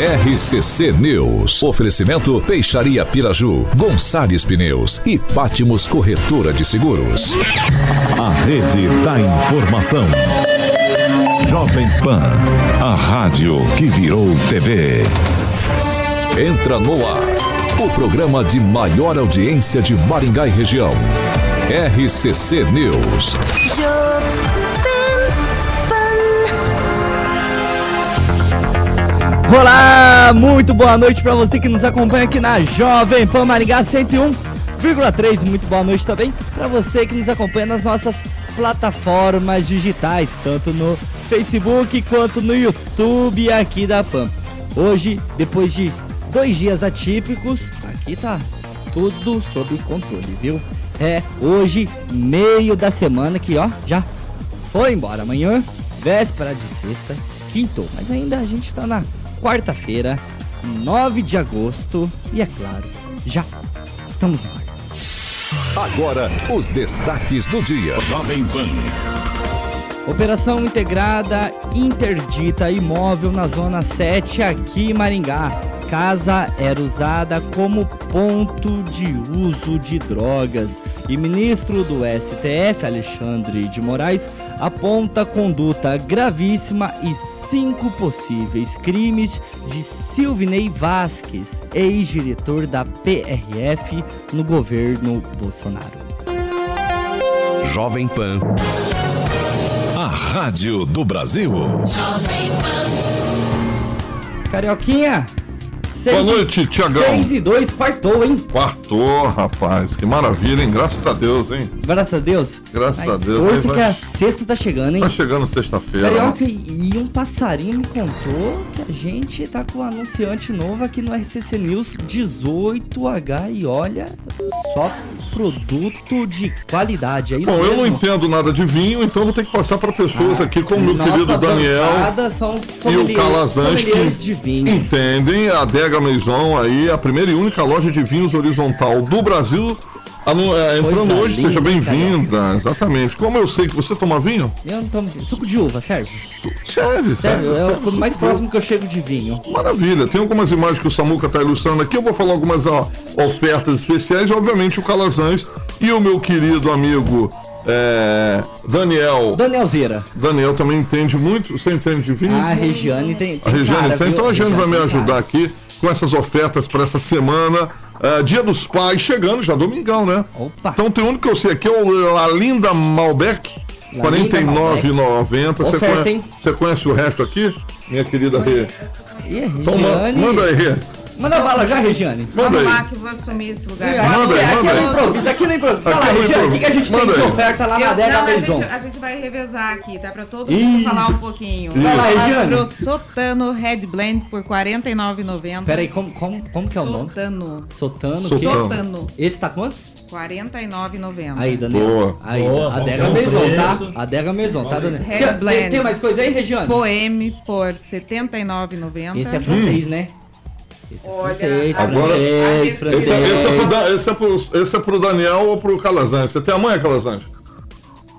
RCC News. Oferecimento Peixaria Piraju, Gonçalves Pneus e Pátimos Corretora de Seguros. A rede da informação. Jovem Pan, a rádio que virou TV. Entra no ar. O programa de maior audiência de Maringá e região. RCC News. Olá, muito boa noite para você que nos acompanha aqui na Jovem Pan Maringá 101,3. Muito boa noite também para você que nos acompanha nas nossas plataformas digitais, tanto no Facebook quanto no YouTube aqui da Pan. Hoje, depois de dois dias atípicos, aqui tá tudo sob controle, viu? É hoje, meio da semana que ó, já foi embora. Amanhã, véspera de sexta, quinto, mas ainda a gente tá na quarta-feira, 9 de agosto, e é claro, já estamos na hora. Agora, os destaques do dia. Jovem Pan. Operação integrada interdita imóvel na zona 7 aqui em Maringá. Casa era usada como ponto de uso de drogas. E ministro do STF, Alexandre de Moraes, aponta conduta gravíssima e cinco possíveis crimes de Silvinei Vasques, ex-diretor da PRF no governo Bolsonaro. Jovem Pan. A rádio do Brasil. Carioquinha! Seis Boa noite, Tiagão. 6 e 2, quartou, hein? Quartou, rapaz. Que maravilha, hein? Graças a Deus, hein? Graças a Deus. Graças Ai, a Deus, Força aí que vai- a sexta tá chegando, hein? Tá chegando sexta-feira. né? Carioca, e um passarinho me contou que a gente tá com um anunciante novo aqui no RCC News 18H e olha, só produto de qualidade, é Bom, eu não mesmo? entendo nada de vinho, então vou ter que passar para pessoas Ah, aqui como meu querido Daniel são e o Calazans que entendem. A Adega Maison aí, a primeira e única loja de vinhos horizontal do Brasil. Anu- é, entrando Coisa hoje, seja bem-vinda. Exatamente. Como eu sei que você toma vinho, Eu não tomo suco de uva, serve? serve, Sério, serve. é serve, o mais próximo que eu chego de vinho. Maravilha, tem algumas imagens que o Samuca está ilustrando aqui. Eu vou falar algumas ó, ofertas especiais. Obviamente, o Calazans e o meu querido amigo é, Daniel. Daniel Zera. Daniel também entende muito. Você entende de vinho? A Regiane tem, A tem Regiane cara, tem. viu? Então a Regiane vai me ajudar cara. aqui com essas ofertas para essa semana. É, Dia dos Pais chegando, já domingão, né? Opa. Então tem um que eu sei aqui, é o a Linda Malbec. R$ Lalinda 49,90. Você Oferta, conhe- hein? Você conhece o resto aqui? Minha querida Rê. Então ma- Regiane. manda aí, Rê. Manda bala já, Regiane. Manda Vamos lá que eu vou assumir esse lugar. Aqui, Manda aí, aqui manda é aí. no improviso, aqui no improviso. Fala, Aqui é Regiane, o que, que a gente improviso. tem de Manda oferta lá na Eu- Adega não, a, Maison? a gente vai revezar aqui, tá? Pra todo Isso. mundo falar um pouquinho. Vai lá, Regiane. Pro Sotano Red Blend por R$ 49,90. Pera aí, como, como, como que é o nome? Sotano. Sotano. Sotano. Sotano. Esse tá quantos? R$ 49,90. Aí, Daniel. Boa. Aí, Boa, Adega Maison, tá? Adega Maison, tá, Daniel? Red Tem- Tem, Blend. tem mais coisa aí, Regiane? Poeme por R$ 79,90. Esse é francês, né? Esse é Olha, francês, agora- francês, Esse- francês. Esse, é- esse é pro, esse, é pro, é pro Daniel ou pro Calazans? Você tem a mãe, Calazans?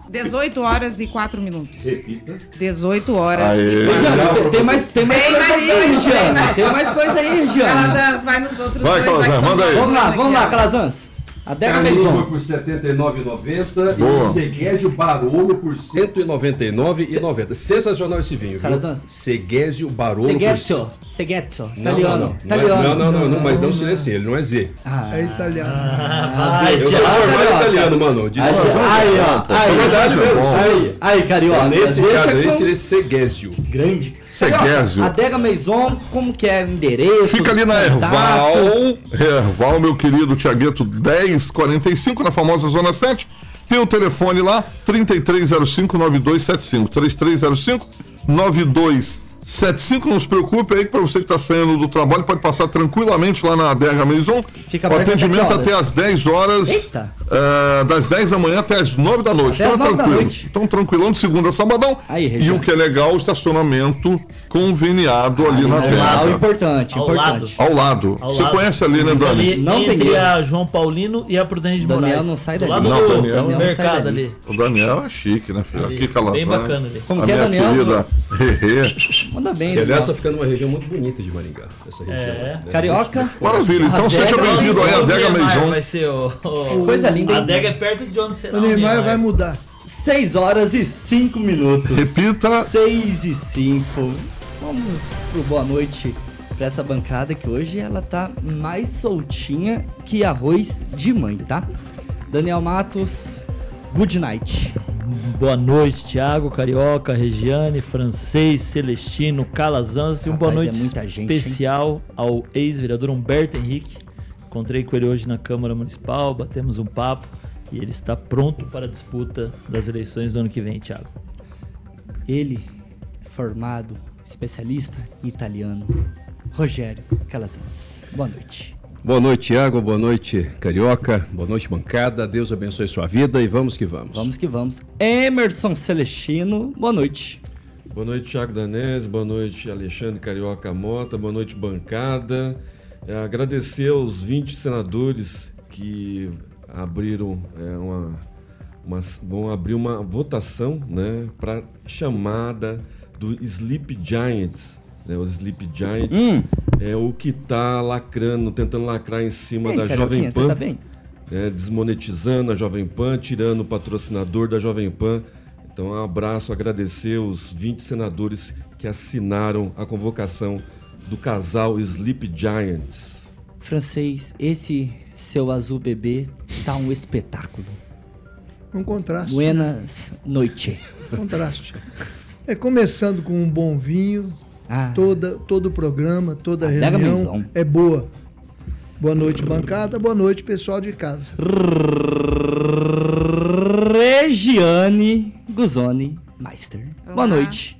18 horas e 4 minutos. Repita. 18 horas Aê. e 4 Regiane, tem, tem mais, tem mais Tem coisa aí, tem Regiane. mais. Tem mais coisa aí, Regiane. Calazans, vai nos outros Vai, dois. Calazans, vai manda aí. Vamos lá, vamos lá. Calazans. Adega Maison. por R$ 79,90 e Boa. o Seguésio Barolo por R$ 199,90. Sensacional esse vinho. Seguésio Barolo Seghetto. por... Seghetto. Não, Italiano. Não, não, Italiano. não, não, não, não, mas não seria assim, ele não é Z. É italiano. Ah, Eu sou formado italiano, mano. Desculpa. Aí, ó. Aí, É aí. Carioca. Nesse caso aí com- seria Segésio. Segésio. Adega Maison, como que é o endereço? Fica ali na? Erval, Erval, meu querido Tiagueto 1045, na famosa Zona 7. Tem o telefone lá, 3305-9275. 3305-9275. Não se preocupe aí, para você que está saindo do trabalho, pode passar tranquilamente lá na Adega Maison. Fica o atendimento até às 10 horas. Eita. eh, das 10 da manhã até as 9 da noite. Até então é 9 da tranquilo. Então tranquilão de segunda a sabadão. Aí, e o que é legal, o estacionamento conveniado ali na É Adega. lá, o importante, Ao importante. Ao lado. Ao Você lado. conhece ali, né, Fica Dani? ali Não tem a João Paulino e a Prudente de Daniel Moraes. não sai do dali. lado Não, do, Daniel do não sai mercado dali. ali. O Daniel é chique, né, filho? Ali, Aqui Calazans. bem bacana ali. Como a que é, Daniel? querida Rerê. Manda bem, Daniel. está ficando uma região muito bonita de Maringá. Essa região. É. né? Carioca. Maravilha, então seja bem-vindo aí à Adega O Neymar Maison. Vai ser o, Coisa linda, A adega é perto de onde será O Neymar vai mudar. 6 horas e 5 minutos. Repita. 6 e 5. Vamos pro boa noite pra essa bancada que hoje ela tá mais soltinha que arroz de mãe, tá? Daniel Matos, good night. Boa noite, Thiago, Carioca, Regiane, Francês, Celestino, Calazans e um boa é noite gente, hein? especial ao ex-vereador Humberto Henrique. Encontrei com ele hoje na Câmara Municipal, batemos um papo e ele está pronto para a disputa das eleições do ano que vem, Thiago. Ele, formado, especialista em italiano, Rogério Calazans. Boa noite. Boa noite, Tiago. Boa noite, Carioca. Boa noite, bancada. Deus abençoe sua vida e vamos que vamos. Vamos que vamos. Emerson Celestino, boa noite. Boa noite, Thiago Danese. Boa noite, Alexandre Carioca Mota. Boa noite, bancada. É, agradecer aos 20 senadores que abriram é, uma, uma- vão abrir uma votação né, para chamada do Sleep Giants. né, o Sleep Giants Hum. é o que está lacrando, tentando lacrar em cima Ei, da Jovem você Pan tá bem? né, desmonetizando a Jovem Pan, tirando o patrocinador da Jovem Pan. Então, um abraço, agradecer os 20 senadores que assinaram a convocação do casal Sleep Giants. Francês, esse seu azul bebê tá um espetáculo. Um contraste. Buenas noite. Contraste. É começando com um bom vinho, Ah, toda, todo o programa, toda a Adega reunião é boa. Boa noite, bancada. Boa noite, pessoal de casa. Regiane Guzoni Meister. Boa Olá. noite.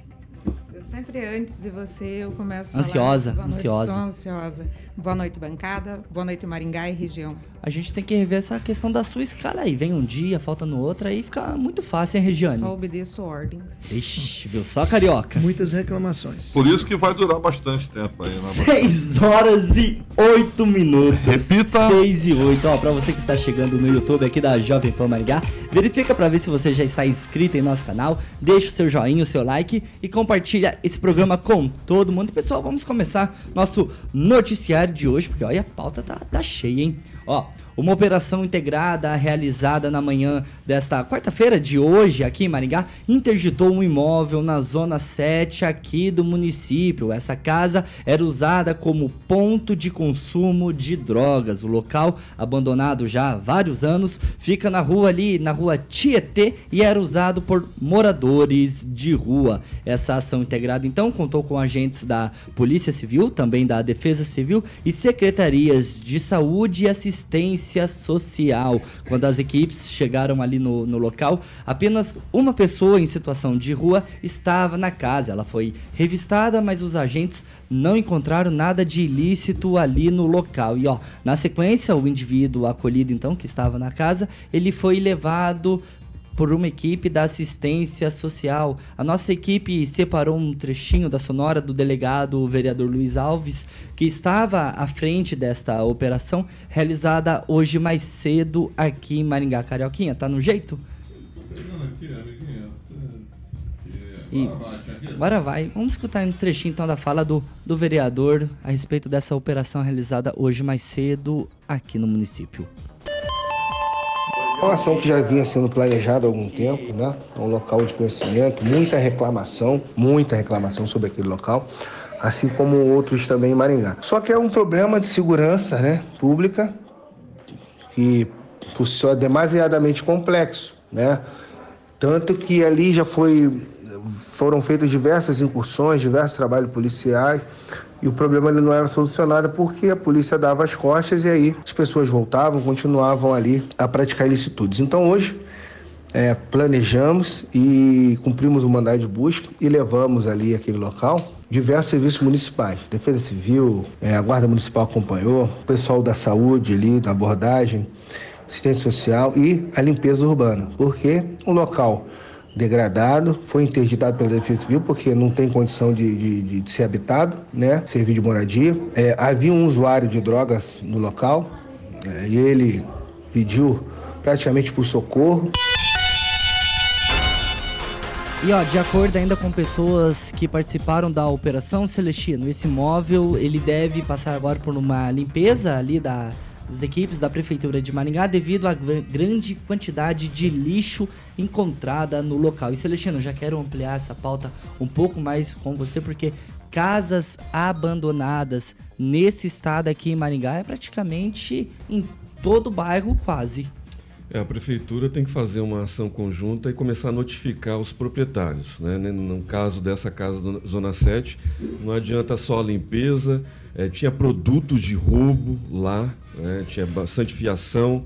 Eu sempre antes de você eu começo Ansiosa, falando. Boa noite, ansiosa. sou ansiosa. Boa noite, bancada. Boa noite, Maringá e região. A gente tem que rever essa questão da sua escala aí. Vem um dia, falta no outro, aí fica muito fácil, hein, Regiane? Só obedeço ordens. Ixi, viu só, carioca? Muitas reclamações. Por isso que vai durar bastante tempo aí, né? 6 horas e 8 minutos. Repita. 6 e 8. Ó, pra você que está chegando no YouTube aqui da Jovem Pan Maringá, verifica pra ver se você já está inscrito em nosso canal, deixa o seu joinha, o seu like e compartilha esse programa com todo mundo. E, pessoal, vamos começar nosso noticiário de hoje, porque olha, a pauta tá, tá cheia, hein? Ó, uma operação integrada realizada na manhã desta quarta-feira de hoje aqui em Maringá interditou um imóvel na zona 7 aqui do município. Essa casa era usada como ponto de consumo de drogas. O local, abandonado já há vários anos, fica na rua ali, na rua Tietê e era usado por moradores de rua. Essa ação integrada então contou com agentes da Polícia Civil, também da Defesa Civil e secretarias de saúde e assistência social. Quando as equipes chegaram ali no, no local, apenas uma pessoa em situação de rua estava na casa. Ela foi revistada, mas os agentes não encontraram nada de ilícito ali no local. E ó, na sequência, o indivíduo acolhido então que estava na casa, ele foi levado por uma equipe da assistência social. A nossa equipe separou um trechinho da sonora do delegado o vereador Luiz Alves, que estava à frente desta operação, realizada hoje mais cedo aqui em Maringá. Carioquinha, tá no jeito? E agora vai. Vamos escutar um trechinho então da fala do, do vereador a respeito dessa operação realizada hoje mais cedo aqui no município. É uma ação que já vinha sendo planejada há algum tempo, né? É um local de conhecimento, muita reclamação, muita reclamação sobre aquele local, assim como outros também em Maringá. Só que é um problema de segurança, né, pública, que por si é demasiadamente complexo, né? Tanto que ali já foi foram feitas diversas incursões, diversos trabalhos policiais, e o problema não era solucionado porque a polícia dava as costas e aí as pessoas voltavam, continuavam ali a praticar ilicitudes. Então hoje é, planejamos e cumprimos o mandado de busca e levamos ali aquele local diversos serviços municipais, Defesa Civil, é, a Guarda Municipal acompanhou, o pessoal da saúde ali, da abordagem, assistência social e a limpeza urbana, porque o local degradado, foi interditado pela Defesa Civil porque não tem condição de, de, de- ser habitado, né? Servir de moradia. É, havia um usuário de drogas no local é, e ele pediu praticamente por socorro. E ó, de acordo ainda com pessoas que participaram da operação Celestino, esse imóvel ele deve passar agora por uma limpeza ali da, das equipes da prefeitura de Maringá devido à gr- grande quantidade de lixo encontrada no local. E Celestino, já quero ampliar essa pauta um pouco mais com você porque casas abandonadas nesse estado aqui em Maringá é praticamente em todo o bairro quase. É, a prefeitura tem que fazer uma ação conjunta e começar a notificar os proprietários. Né? No caso dessa casa da Zona 7, não adianta só a limpeza, é, tinha produtos de roubo lá, né? tinha bastante fiação.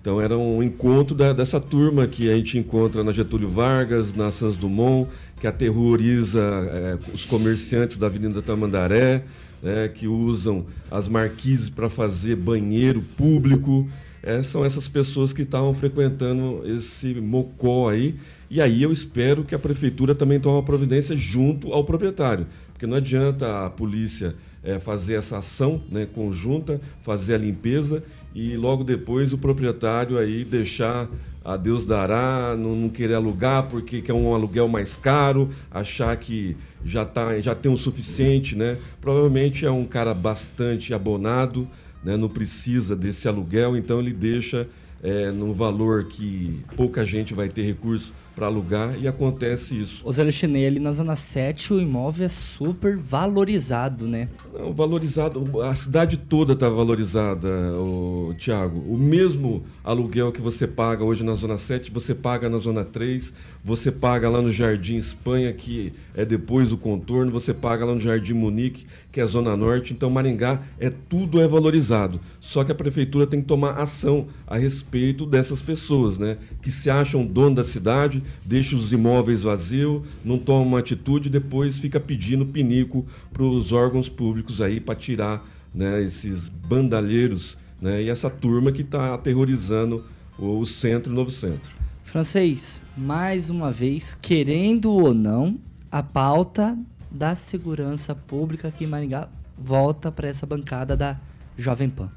Então era um encontro da- dessa turma que a gente encontra na Getúlio Vargas, na Santos Dumont, que aterroriza é, os comerciantes da Avenida Tamandaré, né, que usam as marquises para fazer banheiro público. É, são essas pessoas que estavam frequentando esse mocó aí. E aí eu espero que a prefeitura também tome uma providência junto ao proprietário. Porque não adianta a polícia é, fazer essa ação né, conjunta, fazer a limpeza e logo depois o proprietário aí deixar a Deus dará, não, não querer alugar porque quer um aluguel mais caro, achar que já, tá, já tem o suficiente, né? Provavelmente é um cara bastante abonado, né? não precisa desse aluguel, então ele deixa é, no valor que pouca gente vai ter recurso para alugar e acontece isso. Ô Zé ali na Zona 7 o imóvel é super valorizado, né? Não, valorizado, a cidade toda está valorizada, o Tiago. O mesmo aluguel que você paga hoje na Zona 7, você paga na Zona 3, você paga lá no Jardim Espanha, que é depois do contorno, você paga lá no Jardim Munique, que é a Zona Norte. Então, Maringá, é tudo é valorizado. Só que a prefeitura tem que tomar ação a respeito dessas pessoas, né? Que se acham dono da cidade, deixam os imóveis vazios, não tomam uma atitude e depois fica pedindo pinico para os órgãos públicos aí para tirar né, esses bandalheiros né, e essa turma que está aterrorizando o, o centro, o novo centro. Francês, mais uma vez, querendo ou não, a pauta da segurança pública aqui em Maringá volta para essa bancada da Jovem Pan.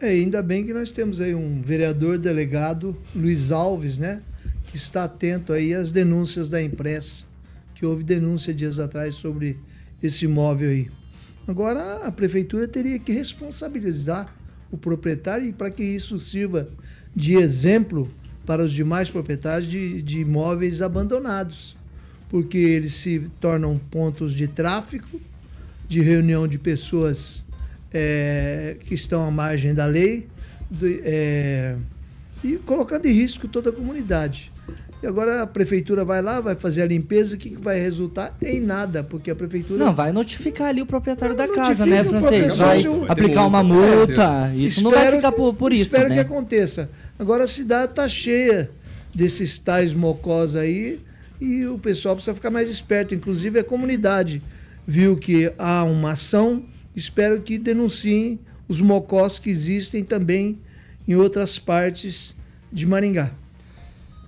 É, ainda bem que nós temos aí um vereador delegado, Luiz Alves, né? Que está atento aí às denúncias da imprensa, que houve denúncia dias atrás sobre esse imóvel aí. Agora a prefeitura teria que responsabilizar o proprietário e para que isso sirva de exemplo para os demais proprietários de, de imóveis abandonados, porque eles se tornam pontos de tráfico, de reunião de pessoas é, que estão à margem da lei do- é, e colocando em risco toda a comunidade. E agora a prefeitura vai lá, vai fazer a limpeza, o que, que vai resultar? Em nada, porque a prefeitura. Não, vai notificar ali o proprietário da notifica casa, né, francês? Vai Vai aplicar uma multa. Isso não vai Espero- ficar por, por isso, Espero né? que aconteça. Agora a cidade está cheia desses tais mocós aí e o pessoal precisa ficar mais esperto. Inclusive a comunidade viu que há uma ação, espero que denunciem os mocós que existem também em outras partes de Maringá.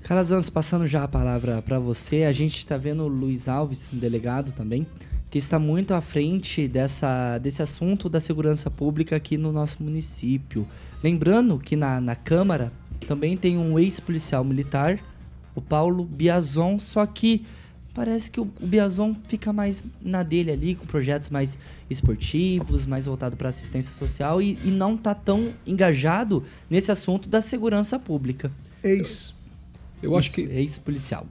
Calazans, passando já a palavra para você, a gente está vendo o Luiz Alves, delegado também, que está muito à frente dessa, desse assunto da segurança pública aqui no nosso município. Lembrando que na, na Câmara também tem um ex-policial militar, o Paulo Biazon, só que parece que o, o Biazon fica mais na dele ali, com projetos mais esportivos, mais voltado para assistência social e, e não tá tão engajado nesse assunto da segurança pública. Ex. Eu acho que ex-policial.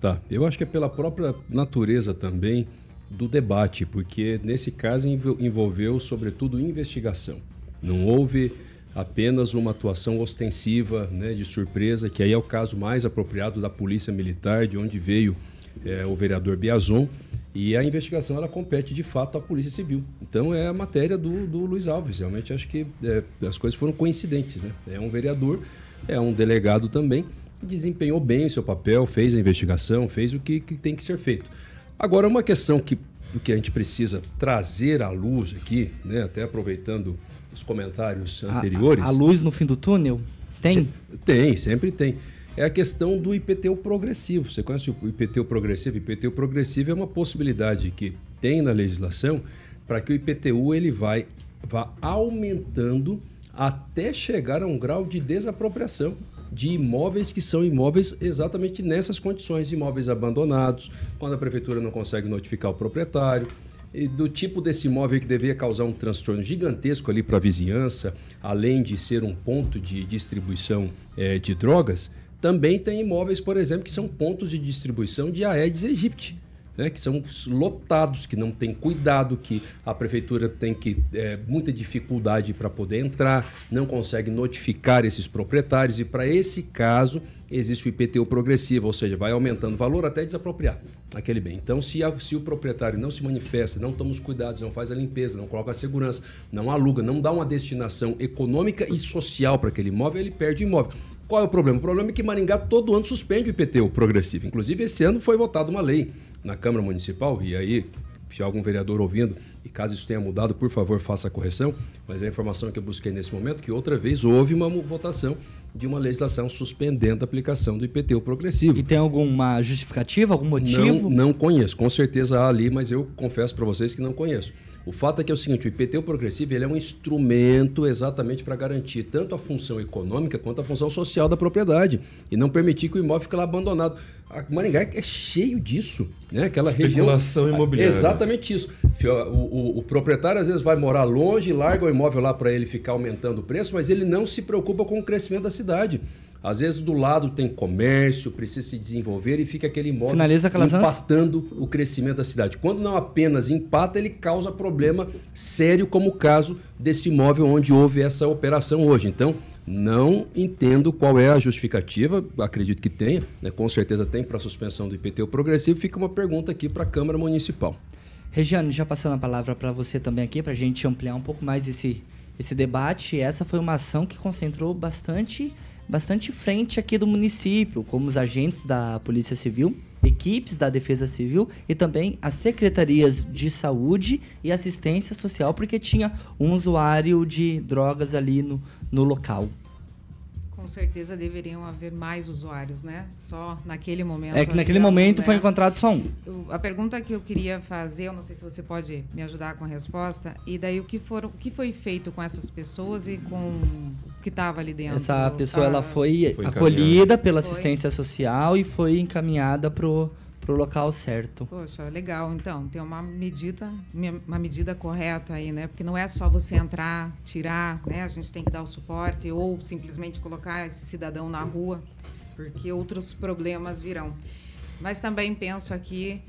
Tá, eu acho que é pela própria natureza também do debate, porque nesse caso envol- envolveu sobretudo investigação. Não houve apenas uma atuação ostensiva, né, de surpresa, que aí é o caso mais apropriado da Polícia Militar, de onde veio é, o vereador Biazon, e a investigação ela compete de fato à Polícia Civil. Então é a matéria do, do Luiz Alves. Realmente acho que é, as coisas foram coincidentes. Né? É um vereador, é um delegado também, desempenhou bem o seu papel, fez a investigação, fez o que, que tem que ser feito. Agora, uma questão que, que a gente precisa trazer à luz aqui, né, até aproveitando os comentários A- anteriores. A, a luz no fim do túnel? Tem? Tem, sempre tem. É a questão do IPTU progressivo. Você conhece o IPTU progressivo? IPTU progressivo é uma possibilidade que tem na legislação para que o IPTU ele vai vá aumentando até chegar a um grau de desapropriação de imóveis que são imóveis exatamente nessas condições, imóveis abandonados, quando a prefeitura não consegue notificar o proprietário, do tipo desse imóvel que deveria causar um transtorno gigantesco ali para a vizinhança, além de ser um ponto de distribuição é, de drogas, também tem imóveis, por exemplo, que são pontos de distribuição de Aedes aegypti né, que são lotados, que não tem cuidado, que a prefeitura tem que é, muita dificuldade para poder entrar, não consegue notificar esses proprietários e para esse caso existe o IPTU progressivo, ou seja, vai aumentando o valor até desapropriar aquele bem. Então, se, a, se o proprietário não se manifesta, não toma os cuidados, não faz a limpeza, não coloca a segurança, não aluga, não dá uma destinação econômica e social para aquele imóvel, ele perde o imóvel. Qual é o problema? O problema é que Maringá todo ano suspende o IPTU progressivo. Inclusive, esse ano foi votada uma lei na Câmara Municipal, e aí, se algum vereador ouvindo, e caso isso tenha mudado, por favor, faça a correção, mas a informação que eu busquei nesse momento que outra vez houve uma votação de uma legislação suspendendo a aplicação do IPTU progressivo. E tem alguma justificativa, algum motivo? Não, não conheço. Com certeza há ali, mas eu confesso para vocês que não conheço. O fato é que é o seguinte, o IPTU progressivo ele é um instrumento exatamente para garantir tanto a função econômica quanto a função social da propriedade e não permitir que o imóvel fique lá abandonado. A Maringá é cheio disso, né? Aquela Especulação região, imobiliária. Exatamente isso. O, o, o, proprietário às vezes vai morar longe, larga o imóvel lá para ele ficar aumentando o preço, mas ele não se preocupa com o crescimento da cidade. Às vezes do lado tem comércio, precisa se desenvolver e fica aquele imóvel empatando o crescimento da cidade. Quando não apenas empata, ele causa problema sério, como o caso desse imóvel onde houve essa operação hoje. Então, não entendo qual é a justificativa, acredito que tenha, né? com certeza tem para a suspensão do IPTU progressivo. Fica uma pergunta aqui para a Câmara Municipal. Regiane, já passando a palavra para você também aqui, para a gente ampliar um pouco mais esse, esse debate. Essa foi uma ação que concentrou bastante bastante frente aqui do município, como os agentes da Polícia Civil, equipes da Defesa Civil e também as secretarias de saúde e assistência social, porque tinha um usuário de drogas ali no, no local com certeza deveriam haver mais usuários, né? Só naquele momento. É que naquele momento né? foi encontrado só um. A pergunta que eu queria fazer, eu não sei se você pode me ajudar com a resposta, e daí o que foram, o que foi feito com essas pessoas e com que estava ali dentro? Essa pessoa ela foi, foi acolhida pela assistência foi. social e foi encaminhada pro para o local certo. Poxa, legal. Então, tem uma medida, uma medida correta aí, né? Porque não é só você entrar, tirar, né? A gente tem que dar o suporte ou simplesmente colocar esse cidadão na rua, porque outros problemas virão. Mas também penso aqui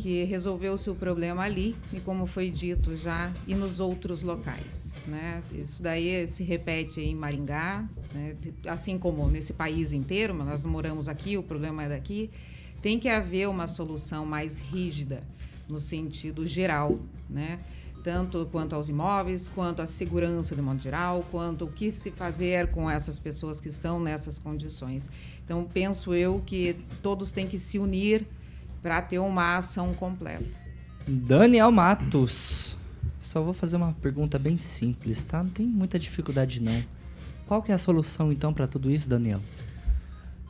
que resolveu-se o problema ali e como foi dito já e nos outros locais, né? Isso daí se repete em Maringá, né? assim como nesse país inteiro, mas nós moramos aqui, o problema é daqui tem que haver uma solução mais rígida no sentido geral, né? tanto quanto aos imóveis, quanto à segurança de modo geral, quanto o que se fazer com essas pessoas que estão nessas condições. Então, penso eu que todos têm que se unir para ter uma ação completa. Daniel Matos. Só vou fazer uma pergunta bem simples, tá? Não tem muita dificuldade não. Qual que é a solução então para tudo isso, Daniel?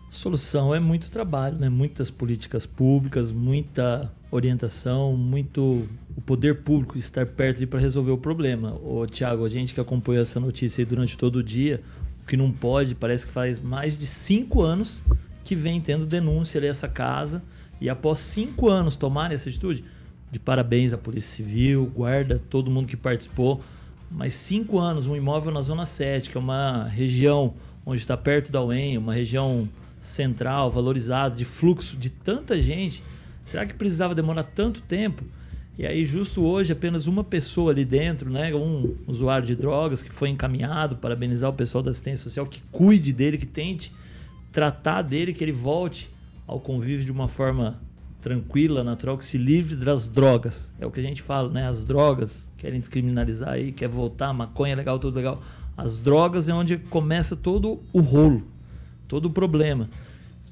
Solução é muito trabalho, né? Muitas políticas públicas, muita orientação, muito o poder público estar perto ali para resolver o problema. O Tiago, a gente que acompanha essa notícia durante todo o dia, o que não pode, parece que faz mais de cinco anos que vem tendo denúncia ali essa casa e após cinco anos tomarem essa atitude, de parabéns à Polícia Civil, guarda, todo mundo que participou, mas cinco anos, um imóvel na Zona 7, que é uma região onde está perto da UEM, uma região central, valorizado, de fluxo de tanta gente, será que precisava demorar tanto tempo? E aí, justo hoje, apenas uma pessoa ali dentro, né, um usuário de drogas que foi encaminhado, parabenizar o pessoal da assistência social que cuide dele, que tente tratar dele, que ele volte ao convívio de uma forma tranquila, natural, que se livre das drogas. É o que a gente fala, né? As drogas querem descriminalizar aí, quer voltar, maconha é legal, tudo legal. As drogas é onde começa todo o rolo todo o problema.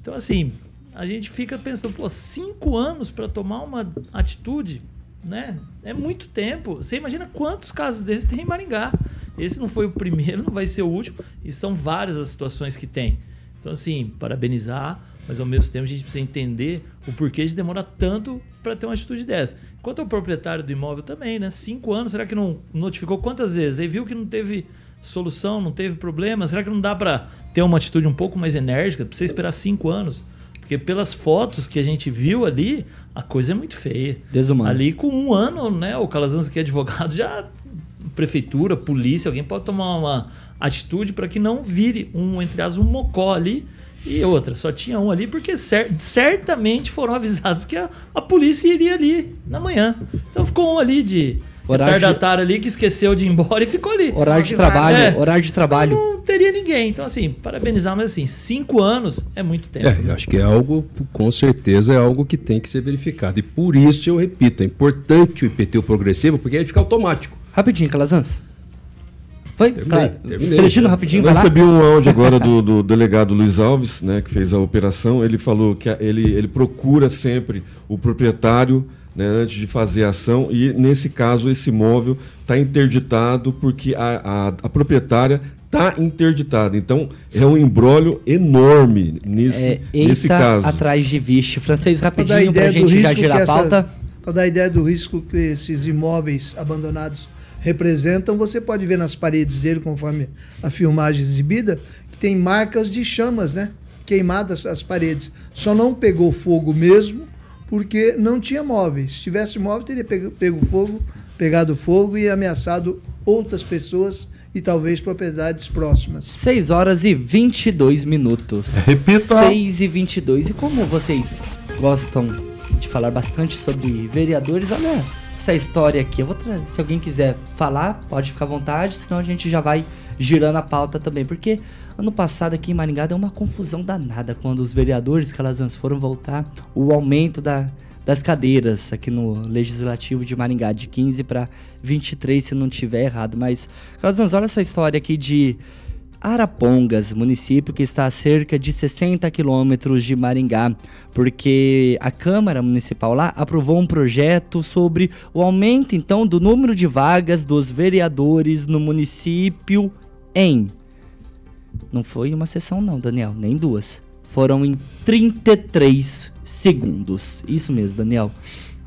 Então, assim, a gente fica pensando, pô, cinco anos para tomar uma atitude, né? É muito tempo. Você imagina quantos casos desses tem em Maringá. Esse não foi o primeiro, não vai ser o último, e são várias as situações que tem. Então, assim, parabenizar, mas ao mesmo tempo a gente precisa entender o porquê de demorar tanto para ter uma atitude dessa. Quanto ao proprietário do imóvel também, né? Cinco anos, será que não notificou quantas vezes? Aí viu que não teve solução, não teve problema? Será que não dá para ter uma atitude um pouco mais enérgica, precisa esperar cinco anos. Porque pelas fotos que a gente viu ali, a coisa é muito feia. Desumano. Ali com um ano, né? O Calazans, que é advogado, já prefeitura, polícia, alguém pode tomar uma atitude para que não vire um, entre as um mocó ali e outra. Só tinha um ali porque cer certamente foram avisados que a, a polícia iria ali na manhã. Então ficou um ali de Horário de- retardatário ali que esqueceu de ir embora e ficou ali. Horário de trabalho, É. horário de trabalho. Não teria ninguém. Então, assim, parabenizar, mas assim, cinco anos é muito tempo. É, eu acho que é algo, com certeza, é algo que tem que ser verificado. E por isso eu repito, é importante o IPTU progressivo, porque ele fica automático. Rapidinho, Calazans. Foi? Terminei, Tá. terminei. Celestino, rapidinho, Eu recebi um áudio agora do, do delegado Luiz Alves, né, que fez a operação. Ele falou que a- ele, ele procura sempre o proprietário né, antes de fazer a ação e, nesse caso, esse imóvel está interditado porque a, a, a proprietária está interditada. Então, é um embrólio enorme nesse, É, nesse eita caso. atrás de vixe. Francês, rapidinho ideia do gente já girar a essa- pauta. Para dar ideia do risco que esses imóveis abandonados representam, você pode ver nas paredes dele, conforme a filmagem exibida, que tem marcas de chamas, né? Queimadas as paredes. Só não pegou fogo mesmo porque não tinha móveis. Se tivesse móvel, teria pego, pego fogo, pegado fogo e ameaçado outras pessoas e talvez propriedades próximas. 6 horas e 22 minutos. Repita. 6 e 22. E como vocês gostam de falar bastante sobre vereadores, olha essa história aqui. Eu vou trazer. Se alguém quiser falar, pode ficar à vontade, senão a gente já vai girando a pauta também. Porque ano passado aqui em Maringá deu uma confusão danada quando os vereadores Calazans foram voltar o aumento da, das cadeiras aqui no Legislativo de Maringá, de 15 para 23, se não tiver errado. Mas, Calazans, olha essa história aqui de Arapongas, município que está a cerca de 60 quilômetros de Maringá, porque a Câmara Municipal lá aprovou um projeto sobre o aumento então do número de vagas dos vereadores no município em. Não foi uma sessão, não, Daniel, nem duas. Foram em 33 segundos. Isso mesmo, Daniel.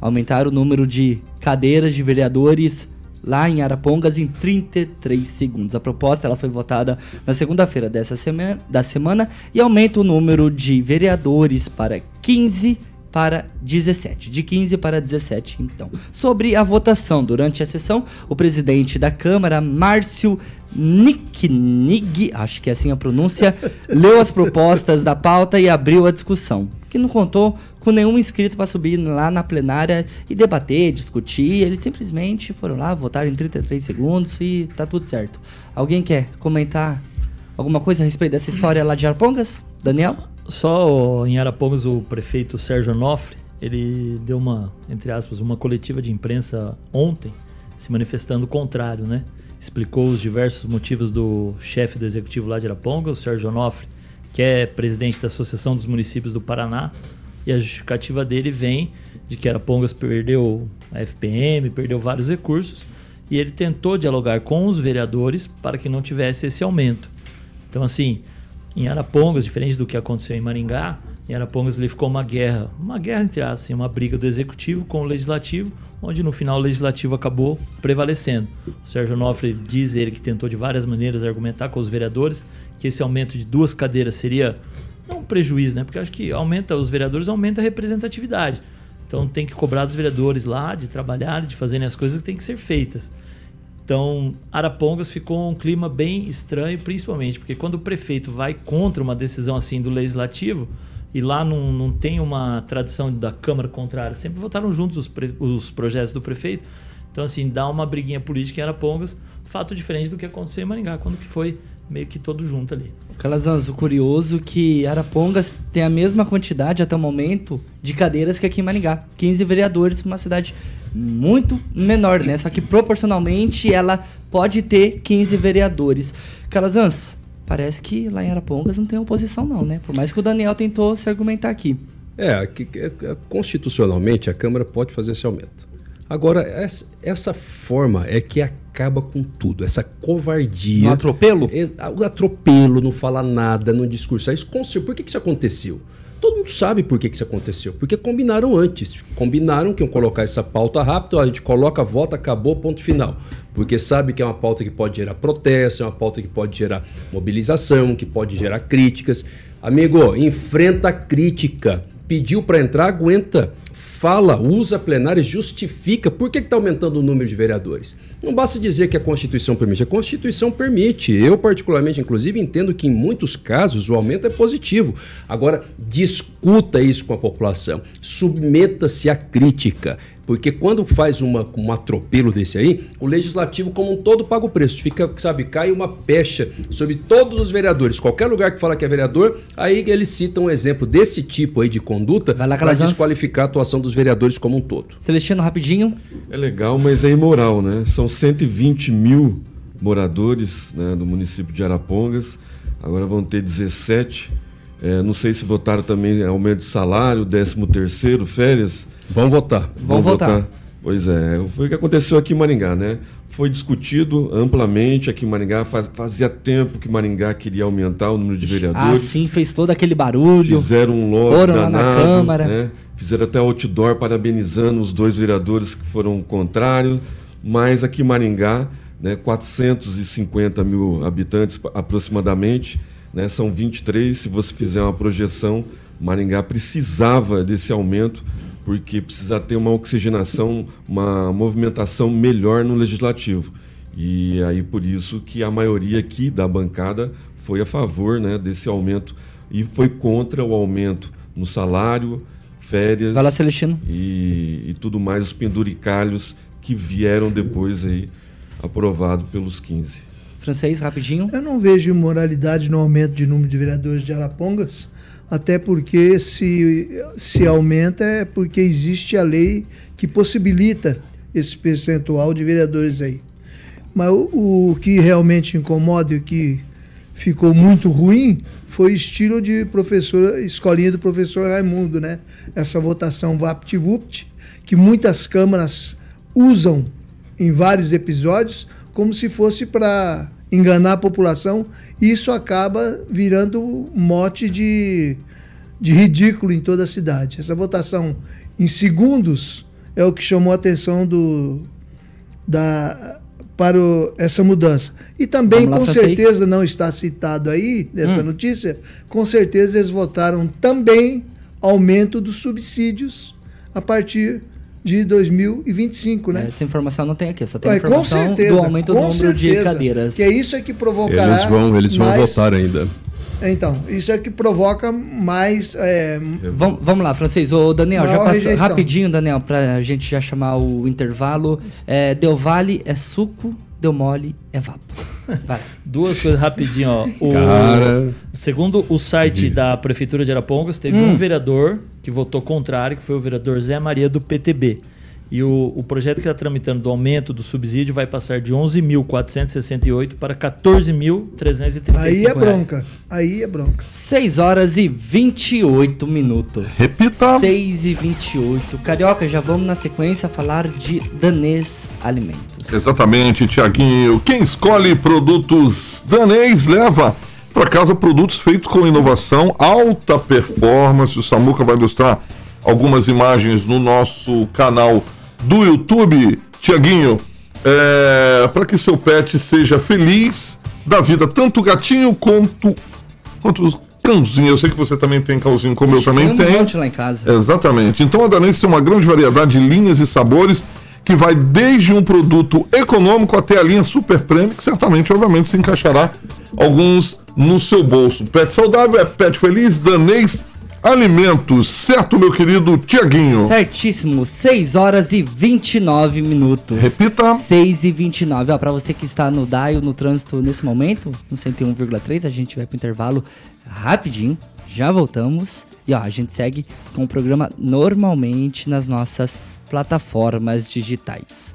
Aumentaram o número de cadeiras de vereadores lá em Arapongas em 33 segundos. A proposta ela foi votada na segunda-feira dessa semana, da semana e aumenta o número de vereadores para 15 para 17, de 15 para 17, então. Sobre a votação durante a sessão, o presidente da Câmara, Márcio Nicknig, acho que é assim a pronúncia, leu as propostas da pauta e abriu a discussão, que não contou com nenhum inscrito para subir lá na plenária e debater, discutir. Eles simplesmente foram lá, votaram em 33 segundos e tá tudo certo. Alguém quer comentar alguma coisa a respeito dessa história lá de Arapongas? Daniel? Só em Arapongas o prefeito Sérgio Onofre, ele deu uma, entre aspas, uma coletiva de imprensa ontem, se manifestando o contrário, né? Explicou os diversos motivos do chefe do executivo lá de Arapongas, o Sérgio Onofre, que é presidente da Associação dos Municípios do Paraná, e a justificativa dele vem de que Arapongas perdeu a FPM, perdeu vários recursos, e ele tentou dialogar com os vereadores para que não tivesse esse aumento. Então, assim, em Arapongas, diferente do que aconteceu em Maringá, em Arapongas ele ficou uma guerra, uma guerra entre aspas, assim, uma briga do executivo com o legislativo, onde no final o legislativo acabou prevalecendo. O Sérgio Nofre diz ele que tentou de várias maneiras argumentar com os vereadores que esse aumento de duas cadeiras seria não um prejuízo, né? Porque acho que aumenta os vereadores, aumenta a representatividade. Então tem que cobrar dos vereadores lá de trabalhar, de fazerem as coisas que têm que ser feitas. Então, Arapongas ficou um clima bem estranho, principalmente porque quando o prefeito vai contra uma decisão assim do legislativo, e lá não, não tem uma tradição da Câmara contrária, sempre votaram juntos os, pre- os projetos do prefeito. Então, assim, dá uma briguinha política em Arapongas, fato diferente do que aconteceu em Maringá, quando que foi meio que todo junto ali. Calazans, o curioso que Arapongas tem a mesma quantidade até o momento de cadeiras que aqui em Maringá. 15 vereadores para uma cidade muito menor, né? Só que proporcionalmente ela pode ter 15 vereadores. Calazans, parece que lá em Arapongas não tem oposição não, né? Por mais que o Daniel tentou se argumentar aqui. É, é, é, constitucionalmente a Câmara pode fazer esse aumento. Agora, essa, forma é que acaba com tudo, essa covardia. No atropelo? É, O atropelo, não falar nada, não discursar. Isso, por que, que isso aconteceu? Todo mundo sabe por que, que isso aconteceu. Porque combinaram antes. Combinaram que iam colocar essa pauta rápido, a gente coloca, vota, acabou, ponto final. Porque sabe que é uma pauta que pode gerar protesto, é uma pauta que pode gerar mobilização, que pode gerar críticas. Amigo, enfrenta a crítica. Pediu para entrar, aguenta fala, usa plenária, justifica por que está aumentando o número de vereadores. Não basta dizer que a Constituição permite, a Constituição permite. Eu, particularmente, inclusive, entendo que em muitos casos o aumento é positivo. Agora, discuta isso com a população, submeta-se à crítica. Porque quando faz uma, um atropelo desse aí, o legislativo como um todo paga o preço. Fica, sabe, cai uma pecha sobre todos os vereadores. Qualquer lugar que fala que é vereador, aí eles citam um exemplo desse tipo aí de conduta para desqualificar a atuação dos vereadores como um todo. Celestino, rapidinho. É legal, mas é imoral, né? São 120 mil moradores né, do município de Arapongas. Agora vão ter 17. É, não sei se votaram também aumento de salário, 13 terceiro, férias. Vão votar. Vão votar. votar. Pois é, foi o que aconteceu aqui em Maringá, né? Foi discutido amplamente aqui em Maringá. Fazia tempo que Maringá queria aumentar o número de vereadores. Ah, sim, fez todo aquele barulho. Fizeram um lobby danado, na Câmara. Né? Fizeram até outdoor parabenizando os dois vereadores que foram contrários. Mas aqui em Maringá, né, 450 mil habitantes aproximadamente, né, são 23. Se você fizer uma projeção, Maringá precisava desse aumento porque precisa ter uma oxigenação, uma movimentação melhor no legislativo. E aí por isso que a maioria aqui da bancada foi a favor né, desse aumento e foi contra o aumento no salário, férias Vai lá, Celestino. E, e tudo mais, os penduricalhos que vieram depois aí aprovado pelos 15. Francês, rapidinho. Eu não vejo imoralidade no aumento de número de vereadores de Arapongas, até porque se, se aumenta é porque existe a lei que possibilita esse percentual de vereadores aí. Mas o, o que realmente incomoda e o que ficou muito ruim foi o estilo de professor, escolinha do professor Raimundo, né? Essa votação vapt-vupt, que muitas câmaras usam em vários episódios como se fosse para enganar a população, isso acaba virando mote de, de ridículo em toda a cidade. Essa votação em segundos é o que chamou a atenção do, da, para o, essa mudança. E também, lá, com certeza, não está citado aí nessa hum. notícia, com certeza eles votaram também aumento dos subsídios a partir de 2025, né? Essa informação não tem aqui, só tem a informação certeza, do aumento do número certeza, de cadeiras. Que é isso é que provocará Eles vão, eles vão mais... votar ainda. Então, isso é que provoca mais. É... Vamos, vamos lá, francês. Ô, Daniel, já passa rapidinho, Daniel, para a gente já chamar o intervalo. É, deu vale é suco, deu mole é vapo. Vai. Duas coisas rapidinho, ó. O, Cara... Segundo o site da Prefeitura de Arapongas, teve hum. um vereador que votou contrário, que foi o vereador Zé Maria do PTB. E o, o projeto que está tramitando do aumento do subsídio vai passar de 11.468 para 14.335 Aí é bronca. Aí é bronca. 6 horas e 28 minutos. Repita. 6 e 28. Carioca, já vamos na sequência falar de Danês Alimentos. Exatamente, Tiaguinho. Quem escolhe produtos danês leva para casa produtos feitos com inovação, alta performance. O Samuca vai ilustrar algumas imagens no nosso canal do YouTube, Tiaguinho, é, para que seu pet seja feliz da vida, tanto o gatinho quanto, quanto o cãozinho. Eu sei que você também tem cãozinho, como eu também tenho. Um monte lá em casa. Exatamente. Então a Danense tem uma grande variedade de linhas e sabores que vai desde um produto econômico até a linha super premium, que certamente, obviamente, se encaixará alguns no seu bolso. Pet saudável é pet feliz, danês Alimentos, certo, meu querido Tiaguinho? Certíssimo, 6 horas e 29 minutos. Repita. 6 e 29. Ó, pra você que está no DAIO, no trânsito nesse momento, no 101,3, a gente vai pro intervalo rapidinho. Já voltamos. E ó, a gente segue com o programa normalmente nas nossas plataformas digitais.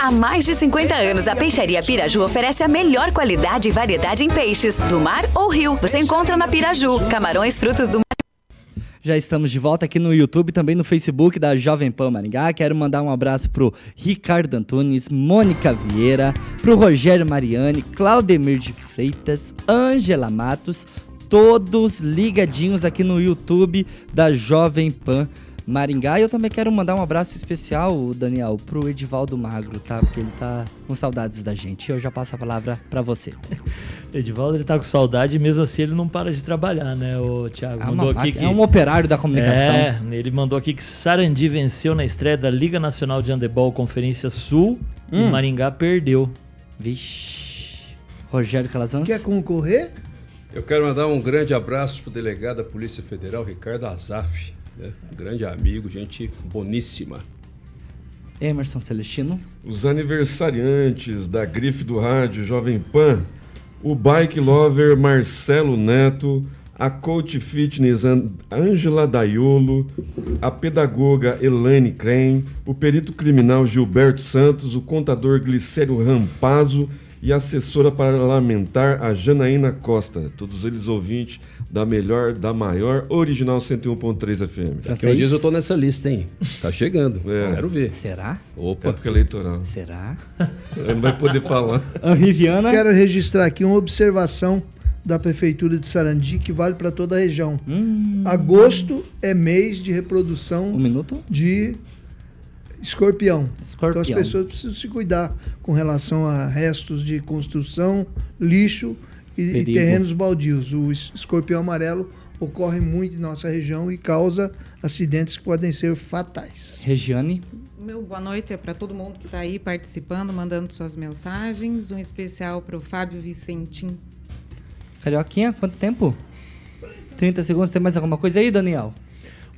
Há mais de 50 anos, a Peixaria Piraju oferece a melhor qualidade e variedade em peixes, do mar ou rio. Você encontra na Piraju, camarões, frutos do mar. Já estamos de volta aqui no YouTube também no Facebook da Jovem Pan Maringá. Quero mandar um abraço pro Ricardo Antunes, Mônica Vieira, pro Rogério Mariani, Claudemir de Freitas, Ângela Matos, todos ligadinhos aqui no YouTube da Jovem Pan Maringá. E eu também quero mandar um abraço especial, Daniel, pro Edivaldo Magro, tá? Porque ele tá com saudades da gente. Eu já passo a palavra para você. Edivaldo ele tá com saudade e mesmo assim ele não para de trabalhar, né, o Thiago? É, mandou aqui que... é um operário da comunicação. É, ele mandou aqui que Sarandi venceu na estreia da Liga Nacional de Handebol Conferência Sul hum. e Maringá perdeu. Vixe. Rogério Calazans. Quer concorrer? Eu quero mandar um grande abraço pro delegado da Polícia Federal, Ricardo Azaf. Né? Um grande amigo, gente boníssima. Emerson Celestino. Os aniversariantes da grife do rádio Jovem Pan o bike lover Marcelo Neto, a coach fitness Angela Daiolo, a pedagoga Elaine Crem, o perito criminal Gilberto Santos, o contador Glicério Rampazzo e a assessora parlamentar a Janaína Costa, todos eles ouvintes da melhor, da maior original 101.3 FM. Daqui uns dias eu tô nessa lista, hein? Tá chegando. É. Quero ver. Será? Opa. Época eleitoral. Será? Não vai poder falar. Riviana. Quero registrar aqui uma observação da prefeitura de Sarandi que vale para toda a região. Hum. Agosto é mês de reprodução um minuto? de escorpião. escorpião. Então as pessoas precisam se cuidar com relação a restos de construção, lixo e, e terrenos baldios. O escorpião amarelo ocorre muito em nossa região e causa acidentes que podem ser fatais. Regiane? Meu boa noite é para todo mundo que está aí participando, mandando suas mensagens. Um especial para o Fábio Vicentim. Carioquinha, quanto tempo? 30 segundos. Tem mais alguma coisa aí, Daniel?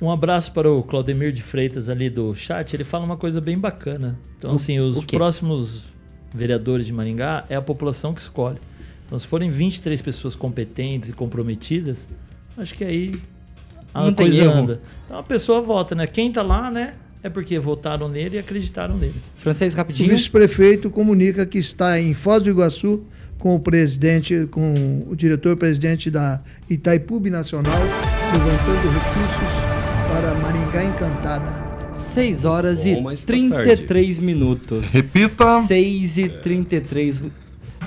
Um abraço para o Claudemir de Freitas ali do chat. Ele fala uma coisa bem bacana. Então, assim, os próximos vereadores de Maringá é a população que escolhe. Então, se forem 23 pessoas competentes e comprometidas, acho que aí a Não coisa anda. Então a pessoa vota, né? Quem tá lá, né? É porque votaram nele e acreditaram nele. Francês, rapidinho. O vice-prefeito comunica que está em Foz do Iguaçu com o presidente, com o diretor-presidente da Itaipu Nacional, levantando recursos para Maringá Encantada. 6 horas Bom, e 33 tá minutos. Repita. 6 e 33.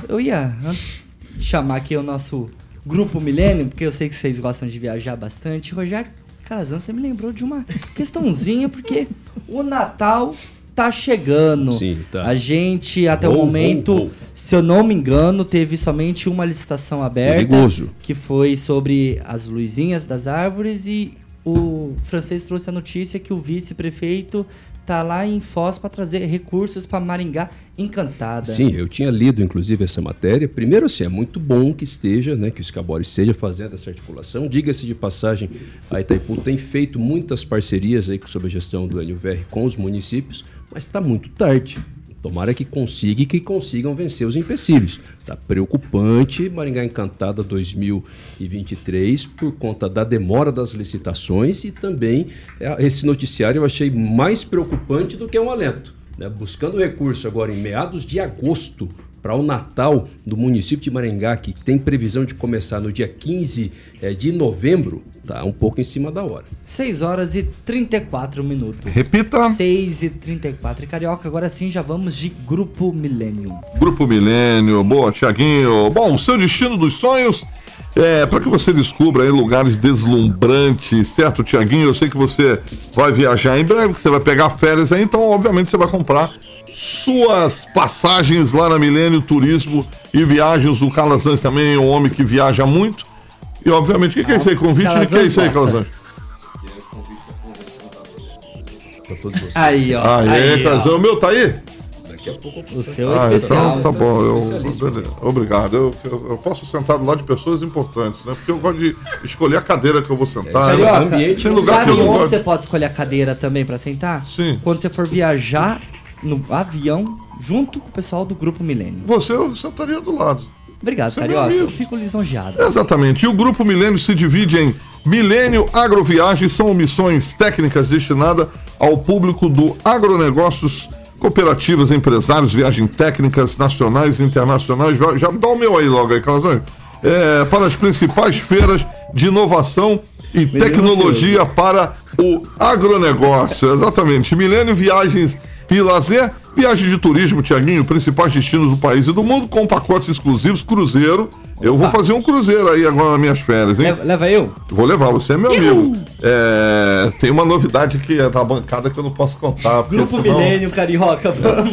Eu ia antes chamar aqui o nosso grupo Milênio, porque eu sei que vocês gostam de viajar bastante. Rogério Calazan, você me lembrou de uma questãozinha, porque o Natal tá chegando. Sim, tá. A gente, até oh, o momento, oh, oh. se eu não me engano, teve somente uma licitação aberta. Perigoso. Que foi sobre as luzinhas das árvores e o francês trouxe a notícia que o vice-prefeito tá lá em Foz para trazer recursos para Maringá encantada. Sim, eu tinha lido inclusive essa matéria. Primeiro, assim, é muito bom que esteja, né, que o Scabori esteja fazendo essa articulação. Diga-se de passagem, a Itaipu tem feito muitas parcerias aí sob a gestão do NUVR com os municípios, mas está muito tarde. Tomara que consiga e que consigam vencer os empecilhos. Tá preocupante Maringá Encantada 2023 por conta da demora das licitações e também é, esse noticiário eu achei mais preocupante do que um alento. Né? Buscando recurso agora em meados de agosto para o Natal do município de Maringá, que tem previsão de começar no dia 15 é, de novembro, tá um pouco em cima da hora. 6 horas e 34 minutos. Repita. 6 e 34. E Carioca, agora sim já vamos de Grupo Milênio. Grupo Milênio, boa, Tiaguinho. Bom, o seu destino dos sonhos é para que você descubra aí lugares deslumbrantes, certo, Tiaguinho? Eu sei que você vai viajar em breve, que você vai pegar férias aí, então obviamente você vai comprar suas passagens lá na Milênio Turismo e Viagens. O Calazans também é um homem que viaja muito. E obviamente, o que, que, é isso aí? Convite? O que, é isso aí, Calazans? Aí, ó. Aí, aí Calazans. O meu tá aí? Daqui a pouco o seu é ah, especial. Então, tá bom. Eu, obrigado. Eu, eu, eu, posso sentar do lado de pessoas importantes, né? Porque eu gosto de escolher a cadeira que eu vou sentar. É, né? ambiente, Tem lugar sabe que eu não onde gosto. você pode escolher a cadeira também para sentar? Sim. Quando você for viajar no avião junto com o pessoal do Grupo Milênio. Você eu sentaria do lado. Obrigado, Você é Carioca. eu fico lisonjeado. Exatamente. E o Grupo Milênio se divide em Milênio Agroviagens são missões técnicas destinadas ao público do agronegócios, cooperativas, empresários, viagens técnicas nacionais e internacionais. Já, dá o meu aí logo aí, Carlos. É, para as principais feiras de inovação e tecnologia para o agronegócio. Exatamente. Milênio Viagens e Lazer, viagem de turismo, Tiaguinho, principais destinos do país e do mundo, com pacotes exclusivos, cruzeiro. Eu vou fazer um cruzeiro aí agora nas minhas férias, hein? Leva, leva eu? Vou levar, você é meu amigo. É, tem uma novidade que é da bancada que eu não posso contar. Grupo senão- Milênio Carioca, vamos.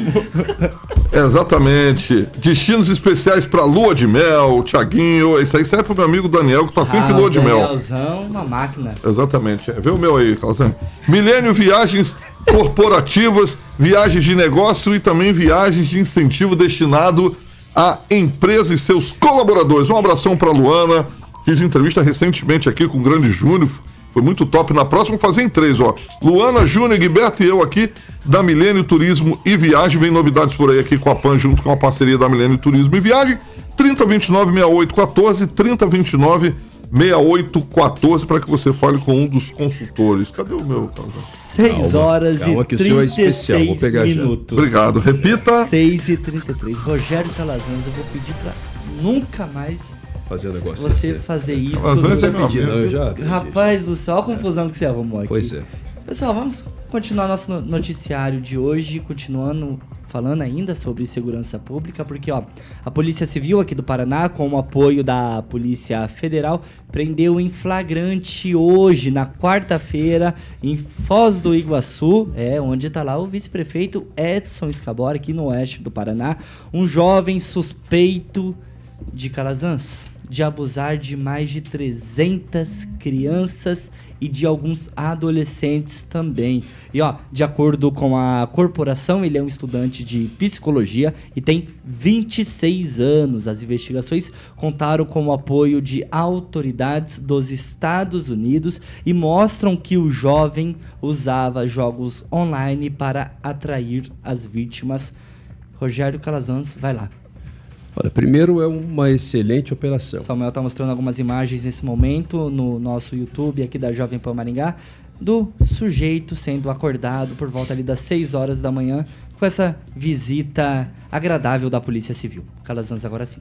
Exatamente. Destinos especiais para lua de mel, Tiaguinho. Isso aí serve pro meu amigo Daniel, que tá sempre Ah, lua de mel. Danielzão, uma máquina. Exatamente. Vê o meu aí, Calzão. Milênio Viagens Corporativas, viagens de negócio e também viagens de incentivo destinado a empresas e seus colaboradores. Um abração para Luana. Fiz entrevista recentemente aqui com o Grande Júnior. Foi muito top. Na próxima, fazer em três, ó. Luana, Júnior, Guiberto e eu aqui da Milênio Turismo e Viagem. Vem novidades por aí aqui com a PAN, junto com a parceria da Milênio Turismo e Viagem. 3029 6814, 3029 6814, para que você fale com um dos consultores. Cadê o meu, Calzão? 6 Calma, horas calma e que o senhor é especial, vou 36 pegar já. minutos. Obrigado. Repita. 6 e 33. Rogério Calazans, eu vou pedir pra nunca mais Fazer um negócio você desse. fazer isso. Calazans é meu amigo. não, eu já. Rapaz do céu, a confusão que você arrumou aqui. Pois é. Pessoal, vamos continuar nosso no- noticiário de hoje, continuando falando ainda sobre segurança pública, porque ó, a Polícia Civil aqui do Paraná, com o apoio da Polícia Federal, prendeu em flagrante hoje, na quarta-feira, em Foz do Iguaçu, é onde está lá o vice-prefeito Edson Escabora, aqui no oeste do Paraná, um jovem suspeito de Calazans de abusar de mais de 300 crianças e de alguns adolescentes também. E ó, de acordo com a corporação, ele é um estudante de psicologia e tem 26 anos. As investigações contaram com o apoio de autoridades dos Estados Unidos e mostram que o jovem usava jogos online para atrair as vítimas. Rogério Calazans, vai lá. Olha, primeiro é uma excelente operação. Samuel está mostrando algumas imagens nesse momento no nosso YouTube aqui da Jovem Pan Maringá do sujeito sendo acordado por volta ali das 6 horas da manhã com essa visita agradável da Polícia Civil. Calazans agora sim.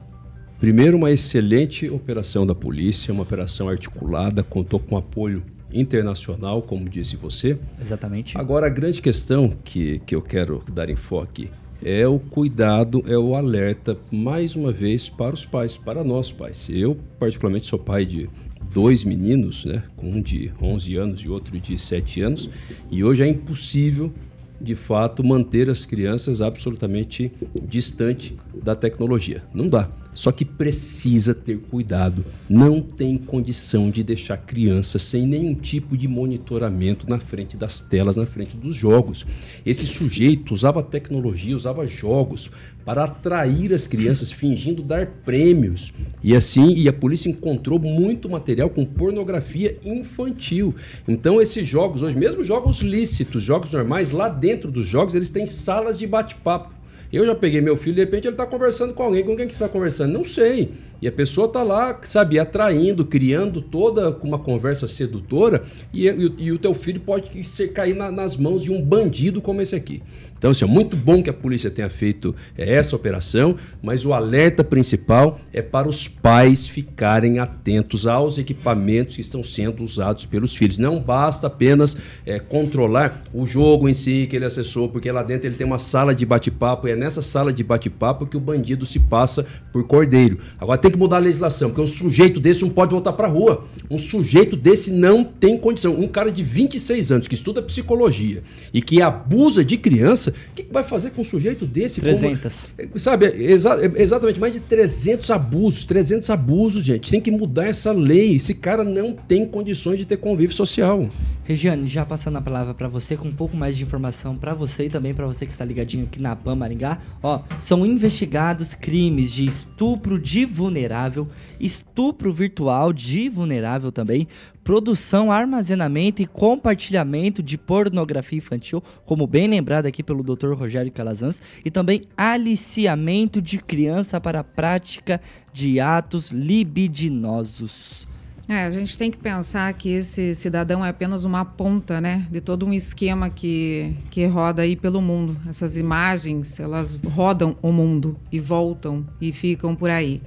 Primeiro, uma excelente operação da polícia, uma operação articulada, contou com apoio internacional, como disse você. Exatamente. Agora, a grande questão que, que eu quero dar enfoque é o cuidado, é o alerta, mais uma vez, para os pais, para nós pais. Eu, particularmente, sou pai de dois meninos, né? Um de 11 anos e outro de 7 anos, e hoje é impossível, de fato, manter as crianças absolutamente distante da tecnologia. Não dá. Só que precisa ter cuidado. Não tem condição de deixar criança sem nenhum tipo de monitoramento na frente das telas, na frente dos jogos. Esse sujeito usava tecnologia, usava jogos para atrair as crianças, fingindo dar prêmios. E assim, e a polícia encontrou muito material com pornografia infantil. Então, esses jogos, hoje mesmo jogos lícitos, jogos normais, lá dentro dos jogos, eles têm salas de bate-papo. Eu já peguei meu filho, de repente ele está conversando com alguém. Com quem que você está conversando? Não sei. E a pessoa está lá, sabe, atraindo, criando toda uma conversa sedutora e, e, e o teu filho pode ser, cair na, nas mãos de um bandido como esse aqui. Então, assim, é muito bom que a polícia tenha feito é, essa operação, mas o alerta principal é para os pais ficarem atentos aos equipamentos que estão sendo usados pelos filhos. Não basta apenas é, controlar o jogo em si que ele acessou, porque lá dentro ele tem uma sala de bate-papo e é nessa sala de bate-papo que o bandido se passa por cordeiro. Agora tem que mudar a legislação, porque um sujeito desse não pode voltar para a rua. Um sujeito desse não tem condição. Um cara de 26 anos que estuda psicologia e que abusa de criança, o que, que vai fazer com um sujeito desse? 300. Como, sabe, exa exatamente, mais de 300 abusos, 300 abusos, gente. Tem que mudar essa lei. Esse cara não tem condições de ter convívio social. Regiane, já passando a palavra para você com um pouco mais de informação para você e também para você que está ligadinho aqui na PAN Maringá. Ó, são investigados crimes de estupro de vulnerável, estupro virtual de vulnerável também, produção, armazenamento e compartilhamento de pornografia infantil, como bem lembrado aqui pelo Dr. Rogério Calazans, e também aliciamento de criança para a prática de atos libidinosos. É, a gente tem que pensar que esse cidadão é apenas uma ponta, né, de todo um esquema que, que roda aí pelo mundo. Essas imagens, elas rodam o mundo e voltam e ficam por aí.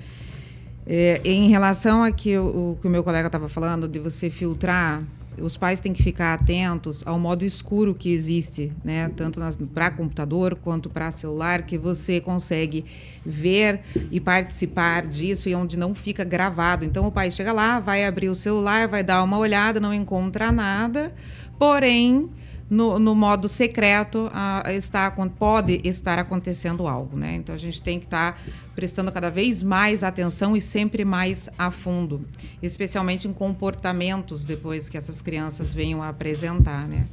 É, em relação a que o, o que o meu colega estava falando de você filtrar os pais têm que ficar atentos ao modo escuro que existe, né? tanto para computador quanto para celular, que você consegue ver e participar disso e onde não fica gravado. Então o pai chega lá, vai abrir o celular, vai dar uma olhada, não encontra nada, porém no, no modo secreto está, pode estar acontecendo algo. Né? Então a gente tem que estar tá prestando cada vez mais atenção e sempre mais a fundo, especialmente em comportamentos depois que essas crianças venham a apresentar. Né?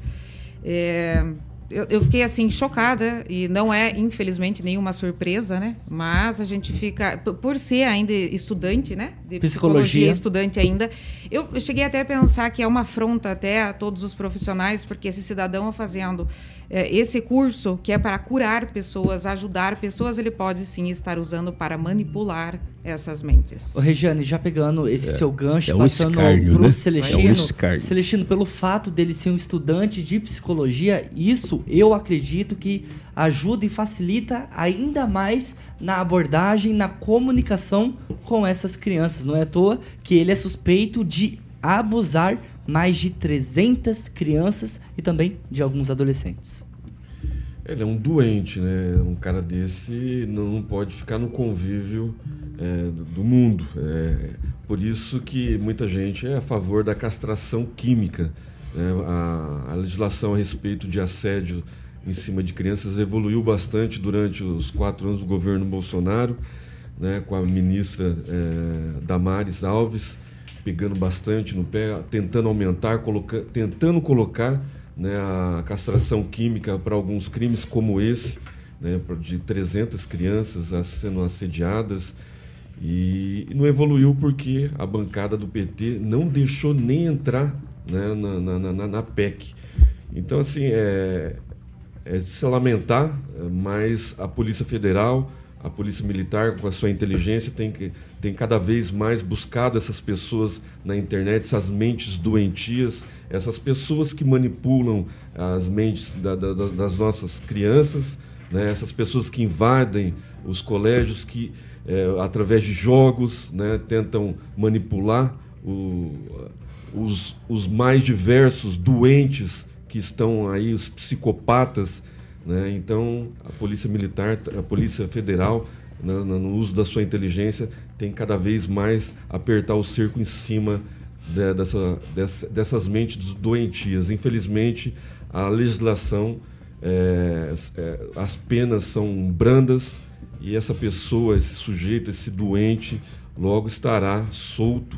É, eu, eu, fiquei assim chocada e não é infelizmente nenhuma surpresa, né? Mas a gente fica por ser ainda estudante, né? De psicologia, psicologia estudante ainda. Eu cheguei até a pensar que é uma afronta até a todos os profissionais, porque esse cidadão fazendo é, esse curso que é para curar pessoas, ajudar pessoas, ele pode sim estar usando para manipular essas mentes. Ô, Regiane, já pegando esse é, seu gancho, é passando para o né? Celestino, é Celestino, pelo fato dele ser um estudante de psicologia, isso eu acredito que ajuda e facilita ainda mais na abordagem, na comunicação com essas crianças. Não é à toa que ele é suspeito de abusar mais de 300 crianças e também de alguns adolescentes. Ele é um doente, né? Um cara desse não pode ficar no convívio é, do mundo. É, por isso que muita gente é a favor da castração química. Né? A, a legislação a respeito de assédio em cima de crianças evoluiu bastante durante os quatro anos do governo Bolsonaro, né? com a ministra é, Damares Alves pegando bastante no pé, tentando aumentar, coloca, tentando colocar né, a castração química para alguns crimes como esse, né, de 300 crianças sendo assediadas. E não evoluiu porque a bancada do PT não deixou nem entrar né, na, na, na, na PEC. Então, assim, é, é de se lamentar, mas a Polícia Federal a Polícia Militar, com a sua inteligência, tem, que, tem cada vez mais buscado essas pessoas na internet, essas mentes doentias, essas pessoas que manipulam as mentes da, da, das nossas crianças, né? essas pessoas que invadem os colégios, que é, através de jogos né, tentam manipular o, os, os mais diversos doentes que estão aí, os psicopatas né? Então, a Polícia Militar, a Polícia Federal, no, no uso da sua inteligência, tem cada vez mais apertar o cerco em cima de, dessa, dessa, dessas mentes doentias. Infelizmente, a legislação, é, é, as penas são brandas e essa pessoa, esse sujeito, esse doente, logo estará solto.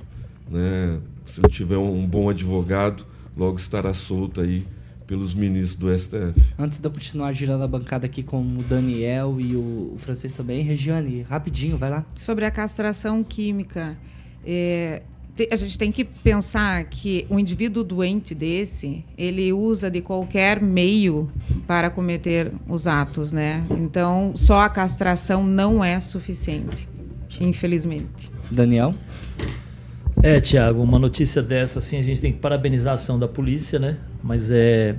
Né? Se ele tiver um bom advogado, logo estará solto aí pelos ministros do STF. Antes de eu continuar girando a bancada aqui com o Daniel e o, o francês também, Regiane, rapidinho, vai lá. Sobre a castração química, é, te, a gente tem que pensar que um indivíduo doente desse, ele usa de qualquer meio para cometer os atos, né? Então, só a castração não é suficiente, infelizmente. Daniel? É, Tiago, uma notícia dessa, assim, a gente tem que parabenizar a ação da polícia, né? Mas é.